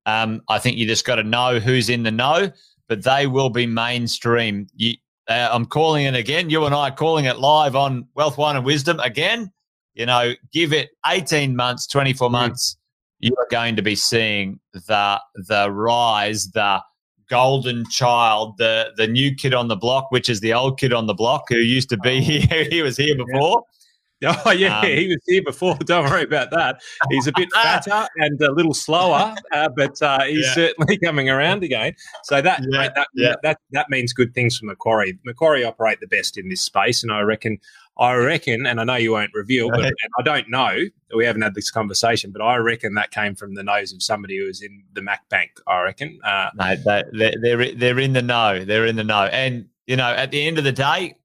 Um, I think you just got to know who's in the know, but they will be mainstream. You, uh, I'm calling it again. You and I are calling it live on Wealth Wine and Wisdom again. You know, give it 18 months, 24 hmm. months. Mm. You are going to be seeing the the rise, the golden child, the the new kid on the block, which is the old kid on the block who used to be oh. here. he was here before. Oh yeah, um, he was here before. Don't worry about that. He's a bit fatter and a little slower, uh, but uh, he's yeah. certainly coming around again. So that, yeah, that, yeah. that that means good things for Macquarie. Macquarie operate the best in this space, and I reckon, I reckon, and I know you won't reveal, but I don't know. We haven't had this conversation, but I reckon that came from the nose of somebody who was in the Mac Bank. I reckon. Uh, no, they, they're they're in the know. They're in the know, and you know, at the end of the day,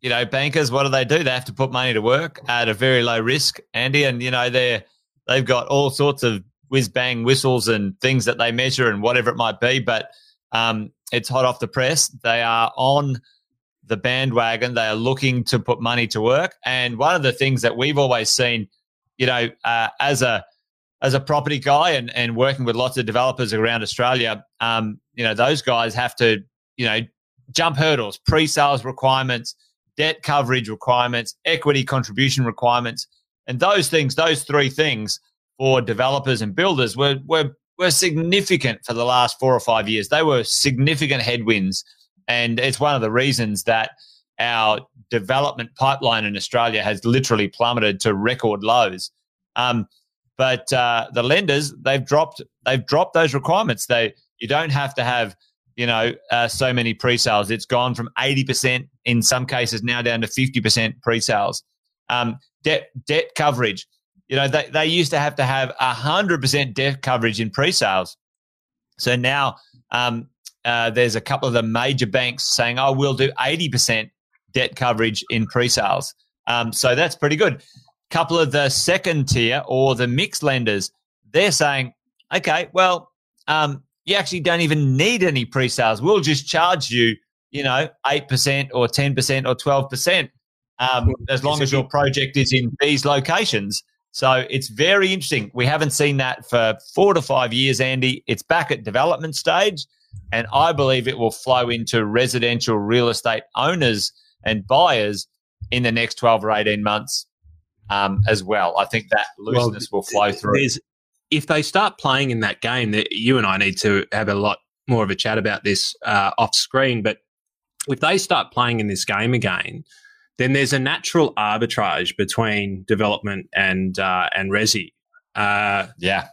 you know, bankers, what do they do? They have to put money to work at a very low risk, Andy. And, you know, they're, they've got all sorts of whiz bang whistles and things that they measure and whatever it might be. But um, it's hot off the press. They are on the bandwagon. They are looking to put money to work. And one of the things that we've always seen, you know, uh, as a, as a property guy and, and working with lots of developers around Australia, um, you know, those guys have to, you know, jump hurdles, pre-sales requirements, debt coverage requirements, equity contribution requirements, and those things, those three things for developers and builders were, were, were significant for the last four or five years. They were significant headwinds. And it's one of the reasons that our development pipeline in Australia has literally plummeted to record lows. Um, but uh, the lenders they've dropped they've dropped those requirements. They you don't have to have you know uh, so many pre-sales. It's gone from eighty percent in some cases now down to fifty percent pre-sales. Um, debt debt coverage. You know they, they used to have to have hundred percent debt coverage in pre-sales. So now um, uh, there's a couple of the major banks saying, "Oh, we'll do eighty percent debt coverage in pre-sales." Um, so that's pretty good. A Couple of the second tier or the mixed lenders, they're saying, "Okay, well, um, you actually don't even need any pre-sales. We'll just charge you, you know, eight percent or ten percent or twelve percent, um, as long as your project is in these locations." So it's very interesting. We haven't seen that for four to five years, Andy. It's back at development stage. And I believe it will flow into residential real estate owners and buyers in the next 12 or 18 months um, as well. I think that looseness well, will flow through. If they start playing in that game, that you and I need to have a lot more of a chat about this uh, off screen. But if they start playing in this game again, then there's a natural arbitrage between development and uh, and resi. Uh, yeah,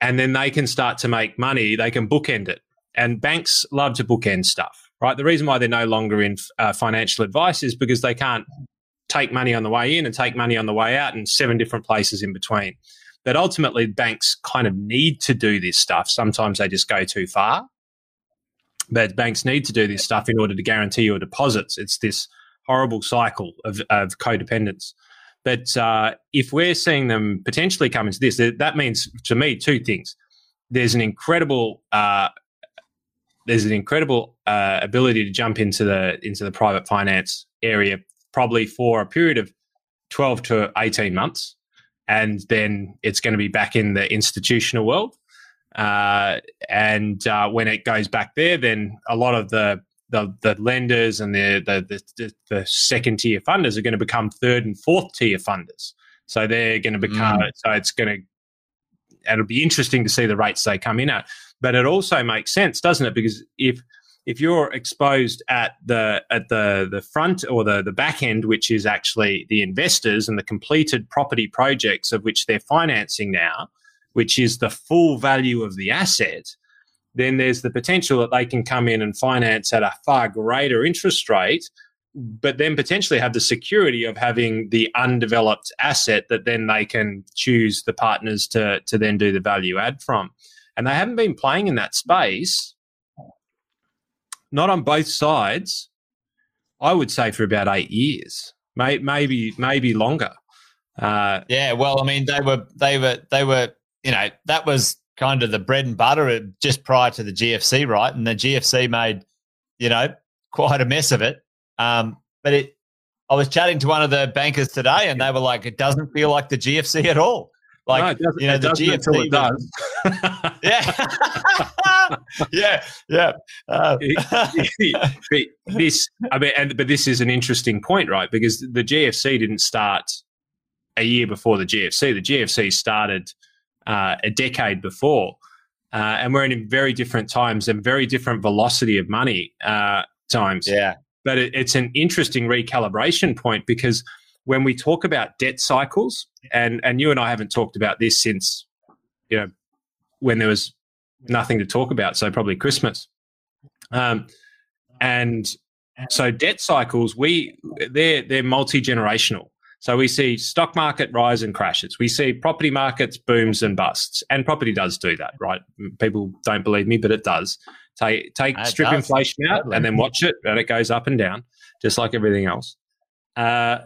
and then they can start to make money. They can bookend it, and banks love to bookend stuff, right? The reason why they're no longer in uh, financial advice is because they can't take money on the way in and take money on the way out, in seven different places in between. But ultimately, banks kind of need to do this stuff. Sometimes they just go too far. But banks need to do this stuff in order to guarantee your deposits. It's this horrible cycle of, of codependence. But uh, if we're seeing them potentially come into this, that means to me two things. There's an incredible uh, there's an incredible uh, ability to jump into the into the private finance area, probably for a period of twelve to eighteen months, and then it's going to be back in the institutional world. Uh, and uh, when it goes back there, then a lot of the the, the lenders and the, the, the, the second tier funders are going to become third and fourth tier funders. So they're going to become, mm. so it's going to, it'll be interesting to see the rates they come in at. But it also makes sense, doesn't it? Because if, if you're exposed at the at the the front or the the back end, which is actually the investors and the completed property projects of which they're financing now, which is the full value of the asset, then there's the potential that they can come in and finance at a far greater interest rate, but then potentially have the security of having the undeveloped asset that then they can choose the partners to, to then do the value add from. And they haven't been playing in that space, not on both sides, I would say for about eight years, may, maybe, maybe longer. Uh, yeah, well, I mean, they were, they were, they were, you know, that was kind of the bread and butter just prior to the GFC, right? And the GFC made, you know, quite a mess of it. Um, but it, I was chatting to one of the bankers today, and they were like, "It doesn't feel like the GFC at all." Like no, you know, the GFC it does. yeah, yeah, yeah. Uh, this, I mean, and, but this is an interesting point, right? Because the GFC didn't start a year before the GFC. The GFC started uh, a decade before. Uh, and we're in very different times and very different velocity of money uh, times. Yeah. But it, it's an interesting recalibration point because when we talk about debt cycles, and, and you and I haven't talked about this since, you know, when there was nothing to talk about, so probably Christmas. Um, and so debt cycles, we they're they're multi generational. So we see stock market rise and crashes. We see property markets booms and busts, and property does do that, right? People don't believe me, but it does. Take take it strip does. inflation out and then watch it, and it goes up and down, just like everything else. Uh,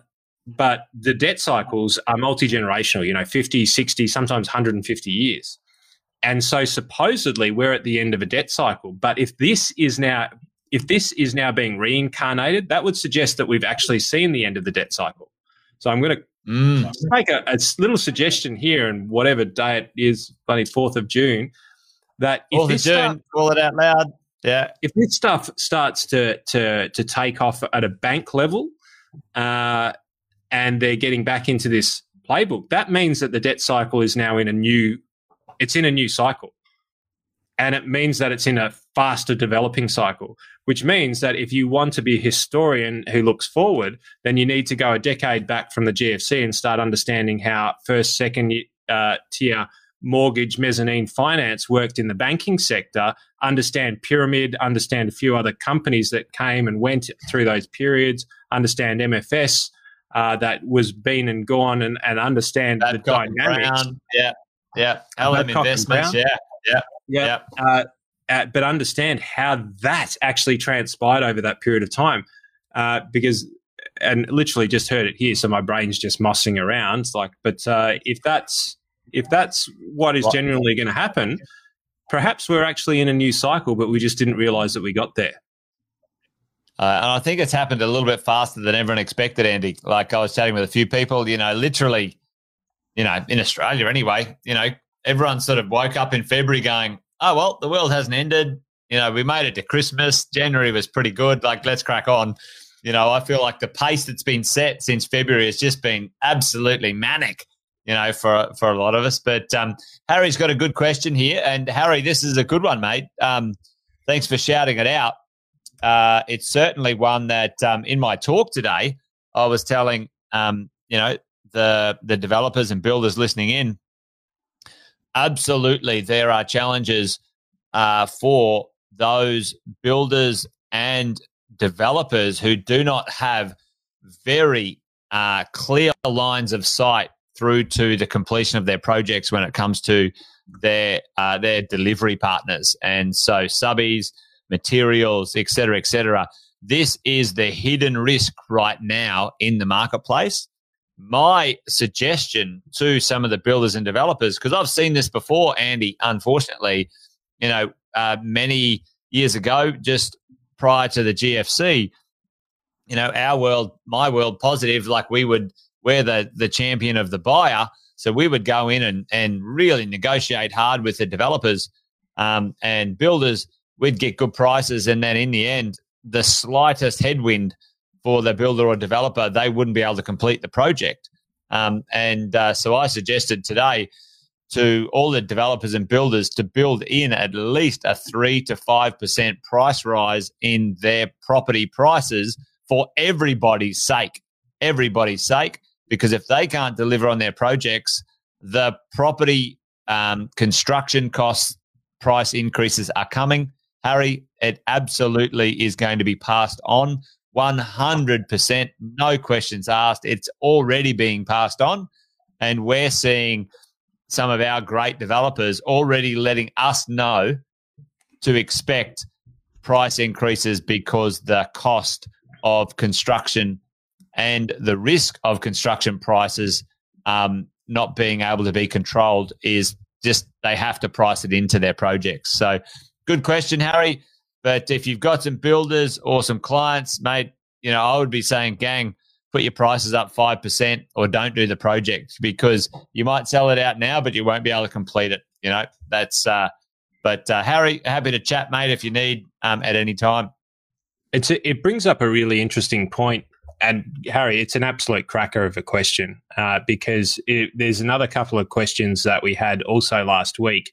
but the debt cycles are multi generational. You know, 50, 60, sometimes 150 years. And so supposedly we're at the end of a debt cycle. But if this is now if this is now being reincarnated, that would suggest that we've actually seen the end of the debt cycle. So I'm going to mm. make a, a, little suggestion here, and whatever day it is, funny Fourth of June, that if this June, start, call it out loud. Yeah, if this stuff starts to to to take off at a bank level, uh, and they're getting back into this playbook, that means that the debt cycle is now in a new, it's in a new cycle. And it means that it's in a faster developing cycle which means that if you want to be a historian who looks forward then you need to go a decade back from the gfc and start understanding how first second uh, tier mortgage mezzanine finance worked in the banking sector understand pyramid understand a few other companies that came and went through those periods understand mfs uh, that was been and gone and, and understand the dynamics Brown, yeah yeah. Lm investments yeah yeah yeah, yeah. Uh, uh, but understand how that actually transpired over that period of time uh, because and literally just heard it here so my brain's just mossing around like but uh, if that's if that's what is genuinely going to happen, perhaps we're actually in a new cycle, but we just didn't realize that we got there. Uh, and I think it's happened a little bit faster than everyone expected, Andy. Like I was chatting with a few people, you know, literally, you know, in Australia anyway, you know, everyone sort of woke up in February going, oh, well, the world hasn't ended. You know, we made it to Christmas. January was pretty good. Like, let's crack on. You know, I feel like the pace that's been set since February has just been absolutely manic you know, for for a lot of us. But um, Harry's got a good question here, and Harry, this is a good one, mate. Um, thanks for shouting it out. Uh, it's certainly one that um, in my talk today, I was telling um, you know the the developers and builders listening in. Absolutely, there are challenges uh, for those builders and developers who do not have very uh, clear lines of sight through to the completion of their projects when it comes to their uh, their delivery partners, and so subbies, materials, etc., etc. This is the hidden risk right now in the marketplace. My suggestion to some of the builders and developers, because I've seen this before, Andy. Unfortunately, you know, uh, many years ago, just prior to the GFC, you know, our world, my world, positive, like we would we're the the champion of the buyer. So we would go in and, and really negotiate hard with the developers um, and builders. We'd get good prices, and then in the end, the slightest headwind for the builder or developer, they wouldn't be able to complete the project. Um, and uh, so I suggested today to all the developers and builders to build in at least a three to five percent price rise in their property prices for everybody's sake. Everybody's sake because if they can't deliver on their projects, the property um, construction costs price increases are coming. Harry, it absolutely is going to be passed on 100%, no questions asked. It's already being passed on. And we're seeing some of our great developers already letting us know to expect price increases because the cost of construction and the risk of construction prices um, not being able to be controlled is just they have to price it into their projects. So, good question, Harry. But if you've got some builders or some clients, mate, you know, I would be saying, gang, put your prices up 5% or don't do the project because you might sell it out now, but you won't be able to complete it. You know, that's, uh, but uh, Harry, happy to chat, mate, if you need um, at any time. It's a, it brings up a really interesting point. and Harry, it's an absolute cracker of a question uh, because it, there's another couple of questions that we had also last week.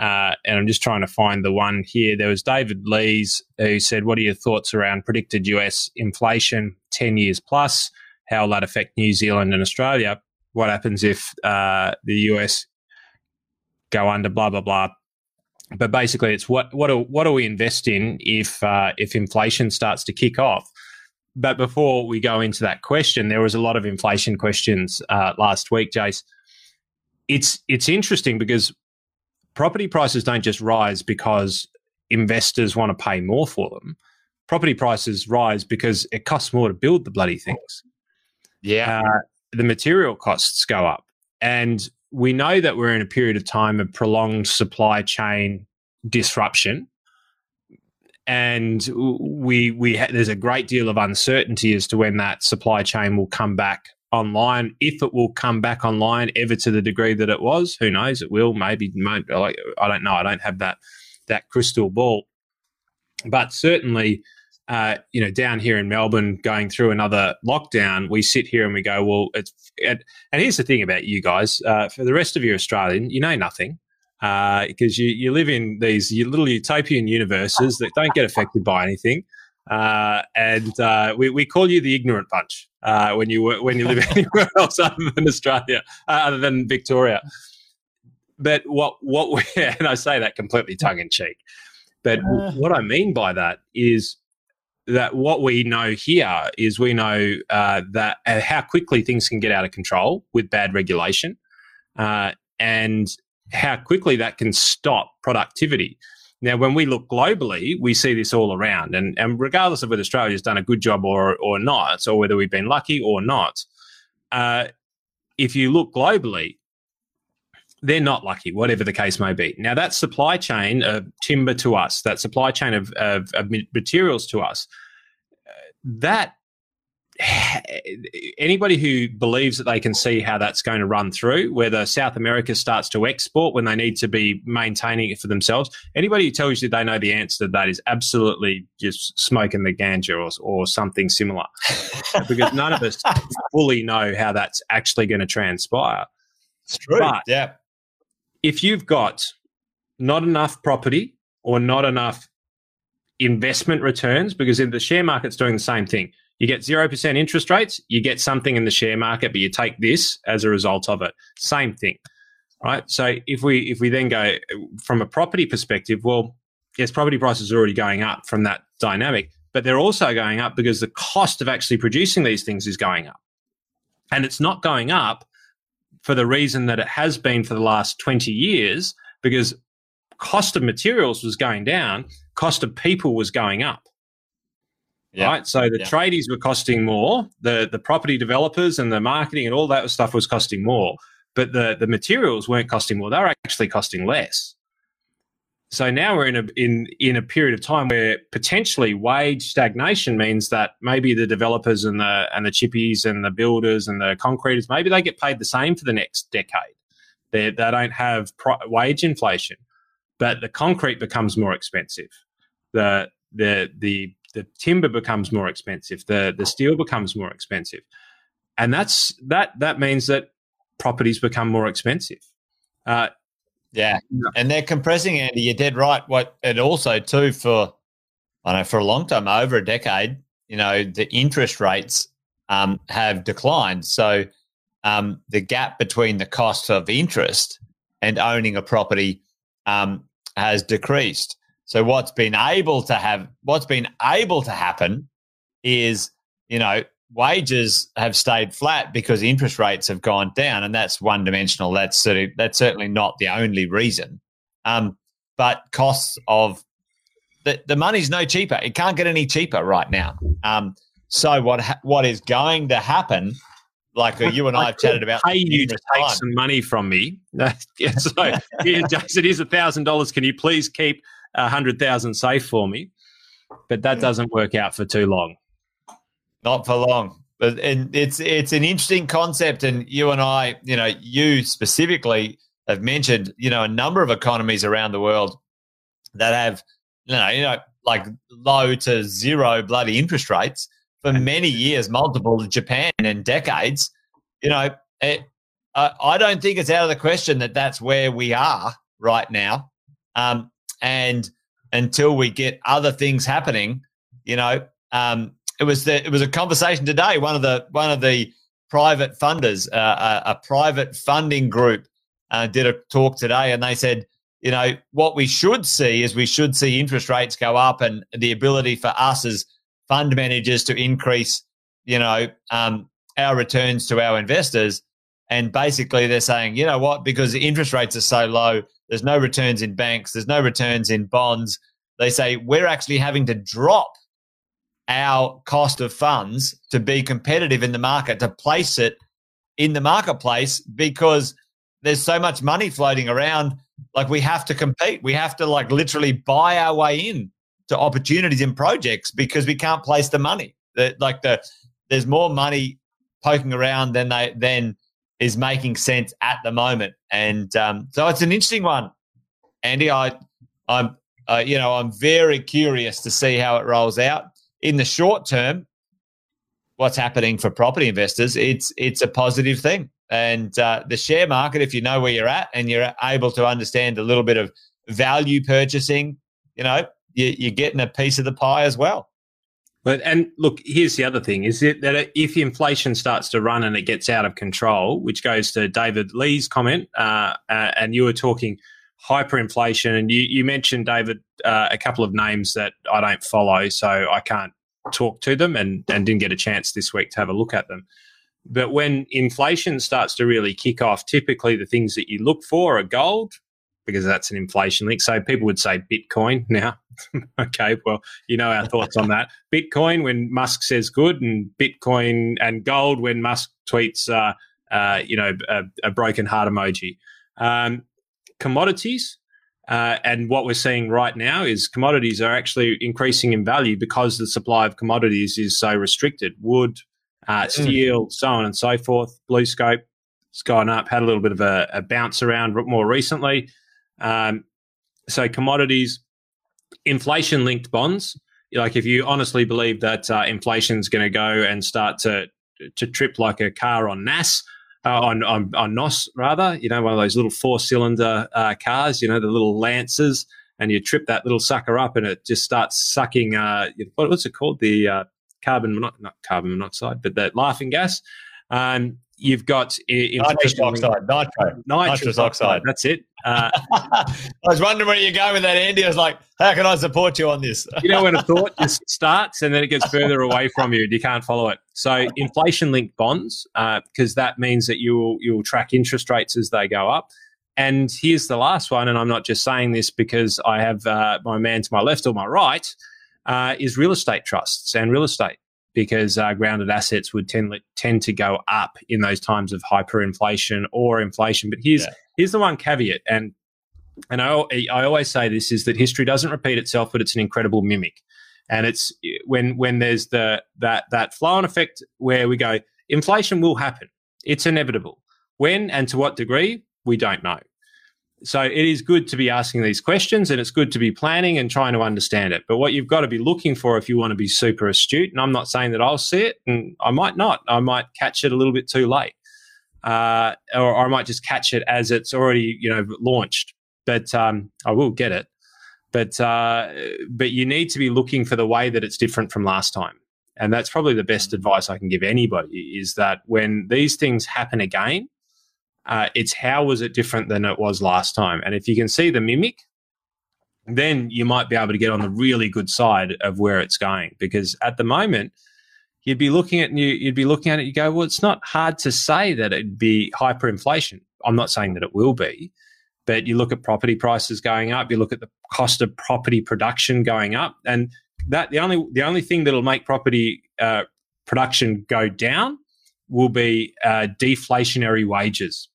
Uh, and I'm just trying to find the one here. There was David Lees who said, What are your thoughts around predicted US inflation 10 years plus? How will that affect New Zealand and Australia? What happens if uh, the US go under, blah, blah, blah? But basically, it's what what do, what do we invest in if uh, if inflation starts to kick off? But before we go into that question, there was a lot of inflation questions uh, last week, Jace. It's it's interesting because property prices don't just rise because investors want to pay more for them. Property prices rise because it costs more to build the bloody things. Yeah, uh, the material costs go up, and we know that we're in a period of time of prolonged supply chain disruption and we we ha- there's a great deal of uncertainty as to when that supply chain will come back online. If it will come back online ever to the degree that it was, who knows? It will, maybe. Like I don't know. I don't have that that crystal ball, but certainly. Uh, you know, down here in Melbourne, going through another lockdown, we sit here and we go, well, it's. And, and here's the thing about you guys: uh, for the rest of you Australian, you know nothing because uh, you, you live in these little utopian universes that don't get affected by anything. Uh, and uh, we, we call you the ignorant bunch uh, when you when you live anywhere else other than Australia, uh, other than Victoria. But what what we and I say that completely tongue in cheek. But uh. what I mean by that is that what we know here is we know uh, that uh, how quickly things can get out of control with bad regulation, uh, and how quickly that can stop productivity. Now, when we look globally, we see this all around, and, and regardless of whether Australia's done a good job or or not, or whether we've been lucky or not, uh, if you look globally, they're not lucky, whatever the case may be. Now, that supply chain of timber to us, that supply chain of, of, of materials to us, uh, that anybody who believes that they can see how that's going to run through, whether South America starts to export when they need to be maintaining it for themselves, anybody who tells you they know the answer to that is absolutely just smoking the ganja or, or something similar. because none of us fully know how that's actually going to transpire. It's true. But yeah if you've got not enough property or not enough investment returns, because in the share market's doing the same thing. You get 0% interest rates, you get something in the share market, but you take this as a result of it. Same thing. Right. So if we if we then go from a property perspective, well, yes, property prices are already going up from that dynamic, but they're also going up because the cost of actually producing these things is going up. And it's not going up for the reason that it has been for the last 20 years, because cost of materials was going down, cost of people was going up. Yeah. Right. So the yeah. tradies were costing more, the, the property developers and the marketing and all that stuff was costing more, but the, the materials weren't costing more. They were actually costing less. So now we're in a in in a period of time where potentially wage stagnation means that maybe the developers and the and the chippies and the builders and the concreters maybe they get paid the same for the next decade. They they don't have pro- wage inflation, but the concrete becomes more expensive. The the the the timber becomes more expensive. The the steel becomes more expensive, and that's that that means that properties become more expensive. Uh, yeah. And they're compressing, Andy. You're dead right. What and also too for I know for a long time, over a decade, you know, the interest rates um, have declined. So um, the gap between the cost of interest and owning a property um, has decreased. So what's been able to have what's been able to happen is, you know, wages have stayed flat because interest rates have gone down, and that's one dimensional. That's sort of, that's certainly not the only reason. Um, but costs of the, the money's no cheaper. It can't get any cheaper right now. Um, so what ha- what is going to happen? Like you and I, have chatted about. Pay you to take time. some money from me. yeah, so yeah, Jason, here's a thousand dollars. Can you please keep a hundred thousand safe for me? But that doesn't work out for too long. Not for long. But and it's it's an interesting concept, and you and I, you know, you specifically have mentioned, you know, a number of economies around the world that have, you know, you know, like low to zero bloody interest rates for many years, multiple to Japan and decades. You know, it, uh, I don't think it's out of the question that that's where we are right now. Um, and until we get other things happening, you know, um, it was the, it was a conversation today. One of the one of the private funders, uh, a, a, private funding group, uh, did a talk today, and they said, you know, what we should see is we should see interest rates go up, and the ability for us as fund managers to increase, you know, um, our returns to our investors. And basically, they're saying, you know what, because interest rates are so low, there's no returns in banks, there's no returns in bonds. They say we're actually having to drop our cost of funds to be competitive in the market, to place it in the marketplace because there's so much money floating around. Like we have to compete. We have to like literally buy our way in to opportunities and projects because we can't place the money. The, like the there's more money poking around than they than is making sense at the moment. And um, so it's an interesting one, Andy. I I'm uh, you know I'm very curious to see how it rolls out in the short term, what's happening for property investors, it's it's a positive thing. And uh, the share market, if you know where you're at and you're able to understand a little bit of value purchasing, you know, you, you're getting a piece of the pie as well. But and look, here's the other thing: is it that if inflation starts to run and it gets out of control, which goes to David Lee's comment, uh, uh, and you were talking hyperinflation, and you, you mentioned David uh, a couple of names that I don't follow, so I can't talk to them, and and didn't get a chance this week to have a look at them. But when inflation starts to really kick off, typically the things that you look for are gold, because that's an inflation link. So people would say Bitcoin now. okay, well, you know our thoughts on that. Bitcoin when Musk says good, and Bitcoin and gold when Musk tweets, uh, uh, you know, a, a, broken heart emoji. Um, commodities. Uh, and what we're seeing right now is commodities are actually increasing in value because the supply of commodities is so restricted. Wood, uh, mm. steel, mm. so on and so forth. BlueScope has gone up, had a little bit of a, a bounce around more recently. Um, so commodities, inflation linked bonds. Like if you honestly believe that uh, inflation is going to go and start to to trip like a car on NAS, uh, on, on on NOS rather, you know, one of those little four cylinder uh, cars, you know, the little Lancers, and you trip that little sucker up, and it just starts sucking. Uh, what, what's it called? The uh, carbon not carbon monoxide, but that laughing gas. Um, you've got nitrous oxide, nitro, nitrous, nitrous oxide. That's it. Uh, I was wondering where you're going with that, Andy. I was like, how can I support you on this? you know, when a thought just starts and then it gets further away from you and you can't follow it. So, inflation-linked bonds, because uh, that means that you will you will track interest rates as they go up. And here's the last one, and I'm not just saying this because I have uh, my man to my left or my right, uh, is real estate trusts and real estate because uh, grounded assets would tend tend to go up in those times of hyperinflation or inflation. But here's yeah. here's the one caveat, and and I, I always say this is that history doesn't repeat itself, but it's an incredible mimic. And it's when when there's the that that flow on effect where we go, inflation will happen. It's inevitable. When and to what degree, we don't know so it is good to be asking these questions and it's good to be planning and trying to understand it. But what you've got to be looking for if you want to be super astute, and I'm not saying that I'll see it, and I might not, I might catch it a little bit too late, uh, or, or, I might just catch it as it's already you know launched. But um, I will get it. But uh, but you need to be looking for the way that it's different from last time. And that's probably the best advice I can give anybody is that when these things happen again, uh, it's how was it different than it was last time? And if you can see the mimic, then you might be able to get on the really good side of where it's going. Because at the moment, you'd be looking at you, you'd be looking at it. You go, well, it's not hard to say that it'd be hyperinflation. I'm not saying that it will be, but you look at property prices going up. You look at the cost of property production going up, and that the only the only thing that'll make property uh, production go down will be uh, deflationary wages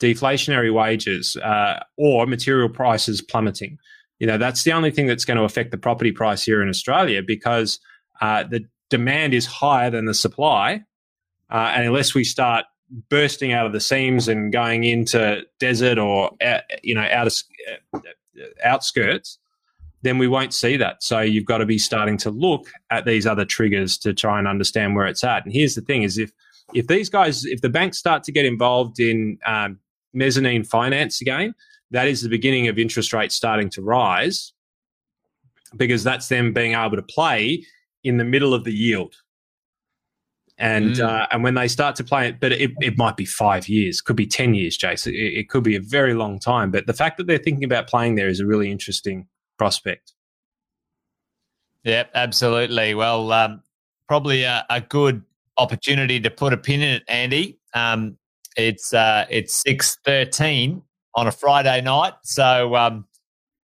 deflationary wages uh, or material prices plummeting. You know, that's the only thing that's going to affect the property price here in Australia because uh, the demand is higher than the supply. Uh, and unless we start bursting out of the seams and going into desert or, uh, you know, out of, uh, outskirts, then we won't see that. So you've got to be starting to look at these other triggers to try and understand where it's at. And here's the thing: is if if these guys, if the banks start to get involved in um, mezzanine finance again, that is the beginning of interest rates starting to rise because that's them being able to play in the middle of the yield. And mm. uh, and when they start to play it, but it, it might be five years, could be ten years, Jason. It, it could be a very long time. But the fact that they're thinking about playing there is a really interesting prospect. Yep, absolutely. Well, um, probably a, a, good opportunity to put a pin in it, Andy. Um, it's uh, it's six thirteen on a Friday night, so um,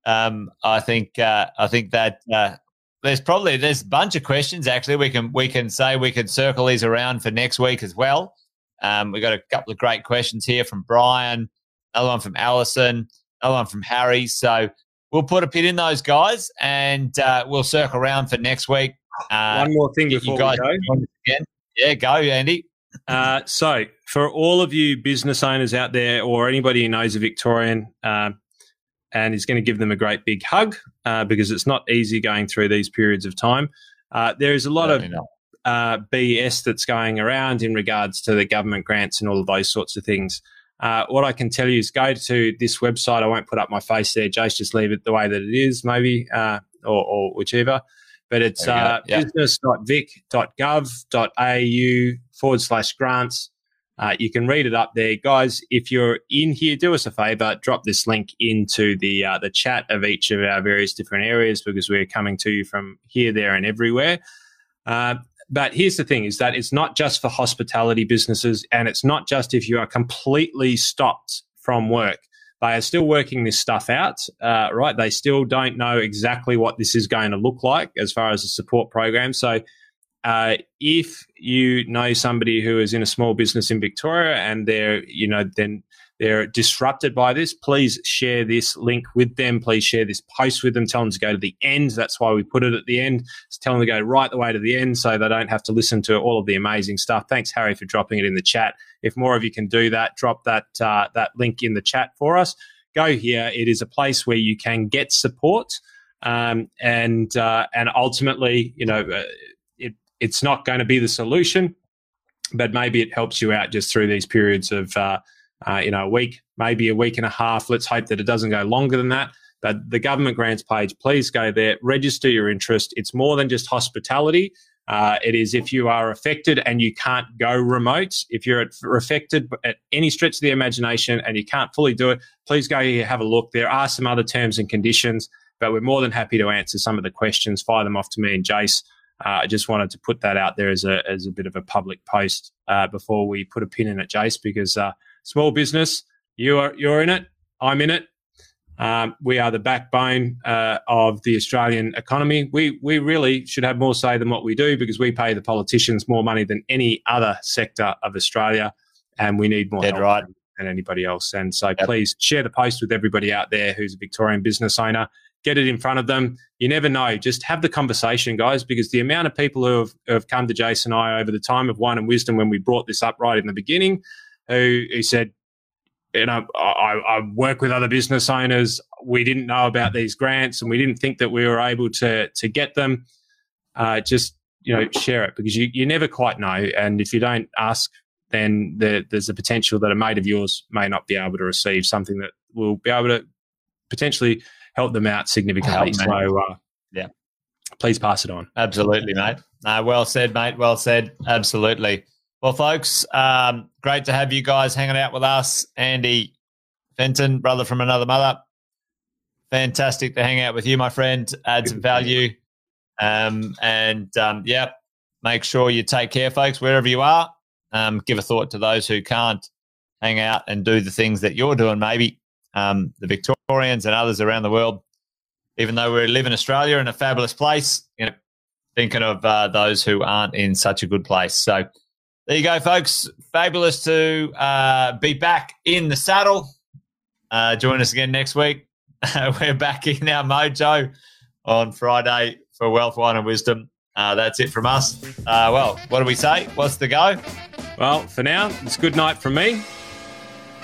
um, I think uh, I think that uh, there's probably there's a bunch of questions actually. We can we can say we can circle these around for next week as well. Um, we got a couple of great questions here from Brian, another one from Allison, another one from Harry. So we'll put a pin in those guys, and uh, we'll circle around for next week. Uh, one more thing before you guys we go. Again. Yeah, go, Andy. Uh, so, for all of you business owners out there, or anybody who knows a Victorian uh, and is going to give them a great big hug uh, because it's not easy going through these periods of time, uh, there is a lot of uh, BS that's going around in regards to the government grants and all of those sorts of things. Uh, what I can tell you is go to this website. I won't put up my face there, Jace. Just leave it the way that it is, maybe, or, or whichever. but it's uh, yep. business.vic.gov.au forward slash grants. Uh, you can read it up there, guys. If you're in here, do us a favor, drop this link into the uh, the chat of each of our various different areas because we're coming to you from here, there, and everywhere. Uh, but here's the thing: is that it's not just for hospitality businesses, and it's not just if you are completely stopped from work. They are still working this stuff out, uh, right? They still don't know exactly what this is going to look like as far as a support program. So uh, if you know somebody who is in a small business in Victoria and they're, you know, then they're disrupted by this, please share this link with them. Please share this post with them. Tell them to go to the end. That's why we put it at the end. Just tell them to go right the way to the end so they don't have to listen to all of the amazing stuff. Thanks, Harry, for dropping it in the chat. If more of you can do that, drop that uh, that link in the chat for us. Go here. It is a place where you can get support. Um, and uh, and ultimately, you know, uh, it's not going to be the solution, but maybe it helps you out just through these periods of, uh, uh, you know, a week, maybe a week and a half. Let's hope that it doesn't go longer than that. But the government grants page, please go there, register your interest. It's more than just hospitality. Uh, it is if you are affected and you can't go remote. If you're affected at any stretch of the imagination and you can't fully do it, please go here, have a look. There are some other terms and conditions, but we're more than happy to answer some of the questions. Fire them off to me and Jace. Uh, I just wanted to put that out there as a as a bit of a public post uh, before we put a pin in it, Jace, because uh, small business, you are you're in it, I'm in it. Um, we are the backbone uh, of the Australian economy. We we really should have more say than what we do because we pay the politicians more money than any other sector of Australia, and we need more Dead help right. than anybody else. And so, yep. please share the post with everybody out there who's a Victorian business owner get it in front of them. You never know. Just have the conversation, guys, because the amount of people who have, who have come to Jason and I over the time of Wine and Wisdom when we brought this up right in the beginning, who, who said, you know, I, I work with other business owners. We didn't know about these grants and we didn't think that we were able to, to get them. Uh, just, you know, share it because you, you never quite know. And if you don't ask, then the, there's a potential that a mate of yours may not be able to receive something that will be able to potentially help them out significantly. Help, so, uh, yeah, please pass it on. Absolutely, mate. Uh, well said, mate. Well said. Absolutely. Well, folks, um, great to have you guys hanging out with us. Andy Fenton, brother from another mother. Fantastic to hang out with you, my friend. Add some value. Um, and um, yeah, make sure you take care, folks, wherever you are. Um, give a thought to those who can't hang out and do the things that you're doing, maybe um, the Victorians and others around the world. Even though we live in Australia in a fabulous place, you know, thinking of uh, those who aren't in such a good place. So there you go, folks. Fabulous to uh, be back in the saddle. Uh, join us again next week. We're back in our mojo on Friday for Wealth, Wine, and Wisdom. Uh, that's it from us. Uh, well, what do we say? What's the go? Well, for now, it's good night from me.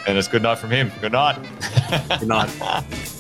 And it's good night from him. Good night. good night.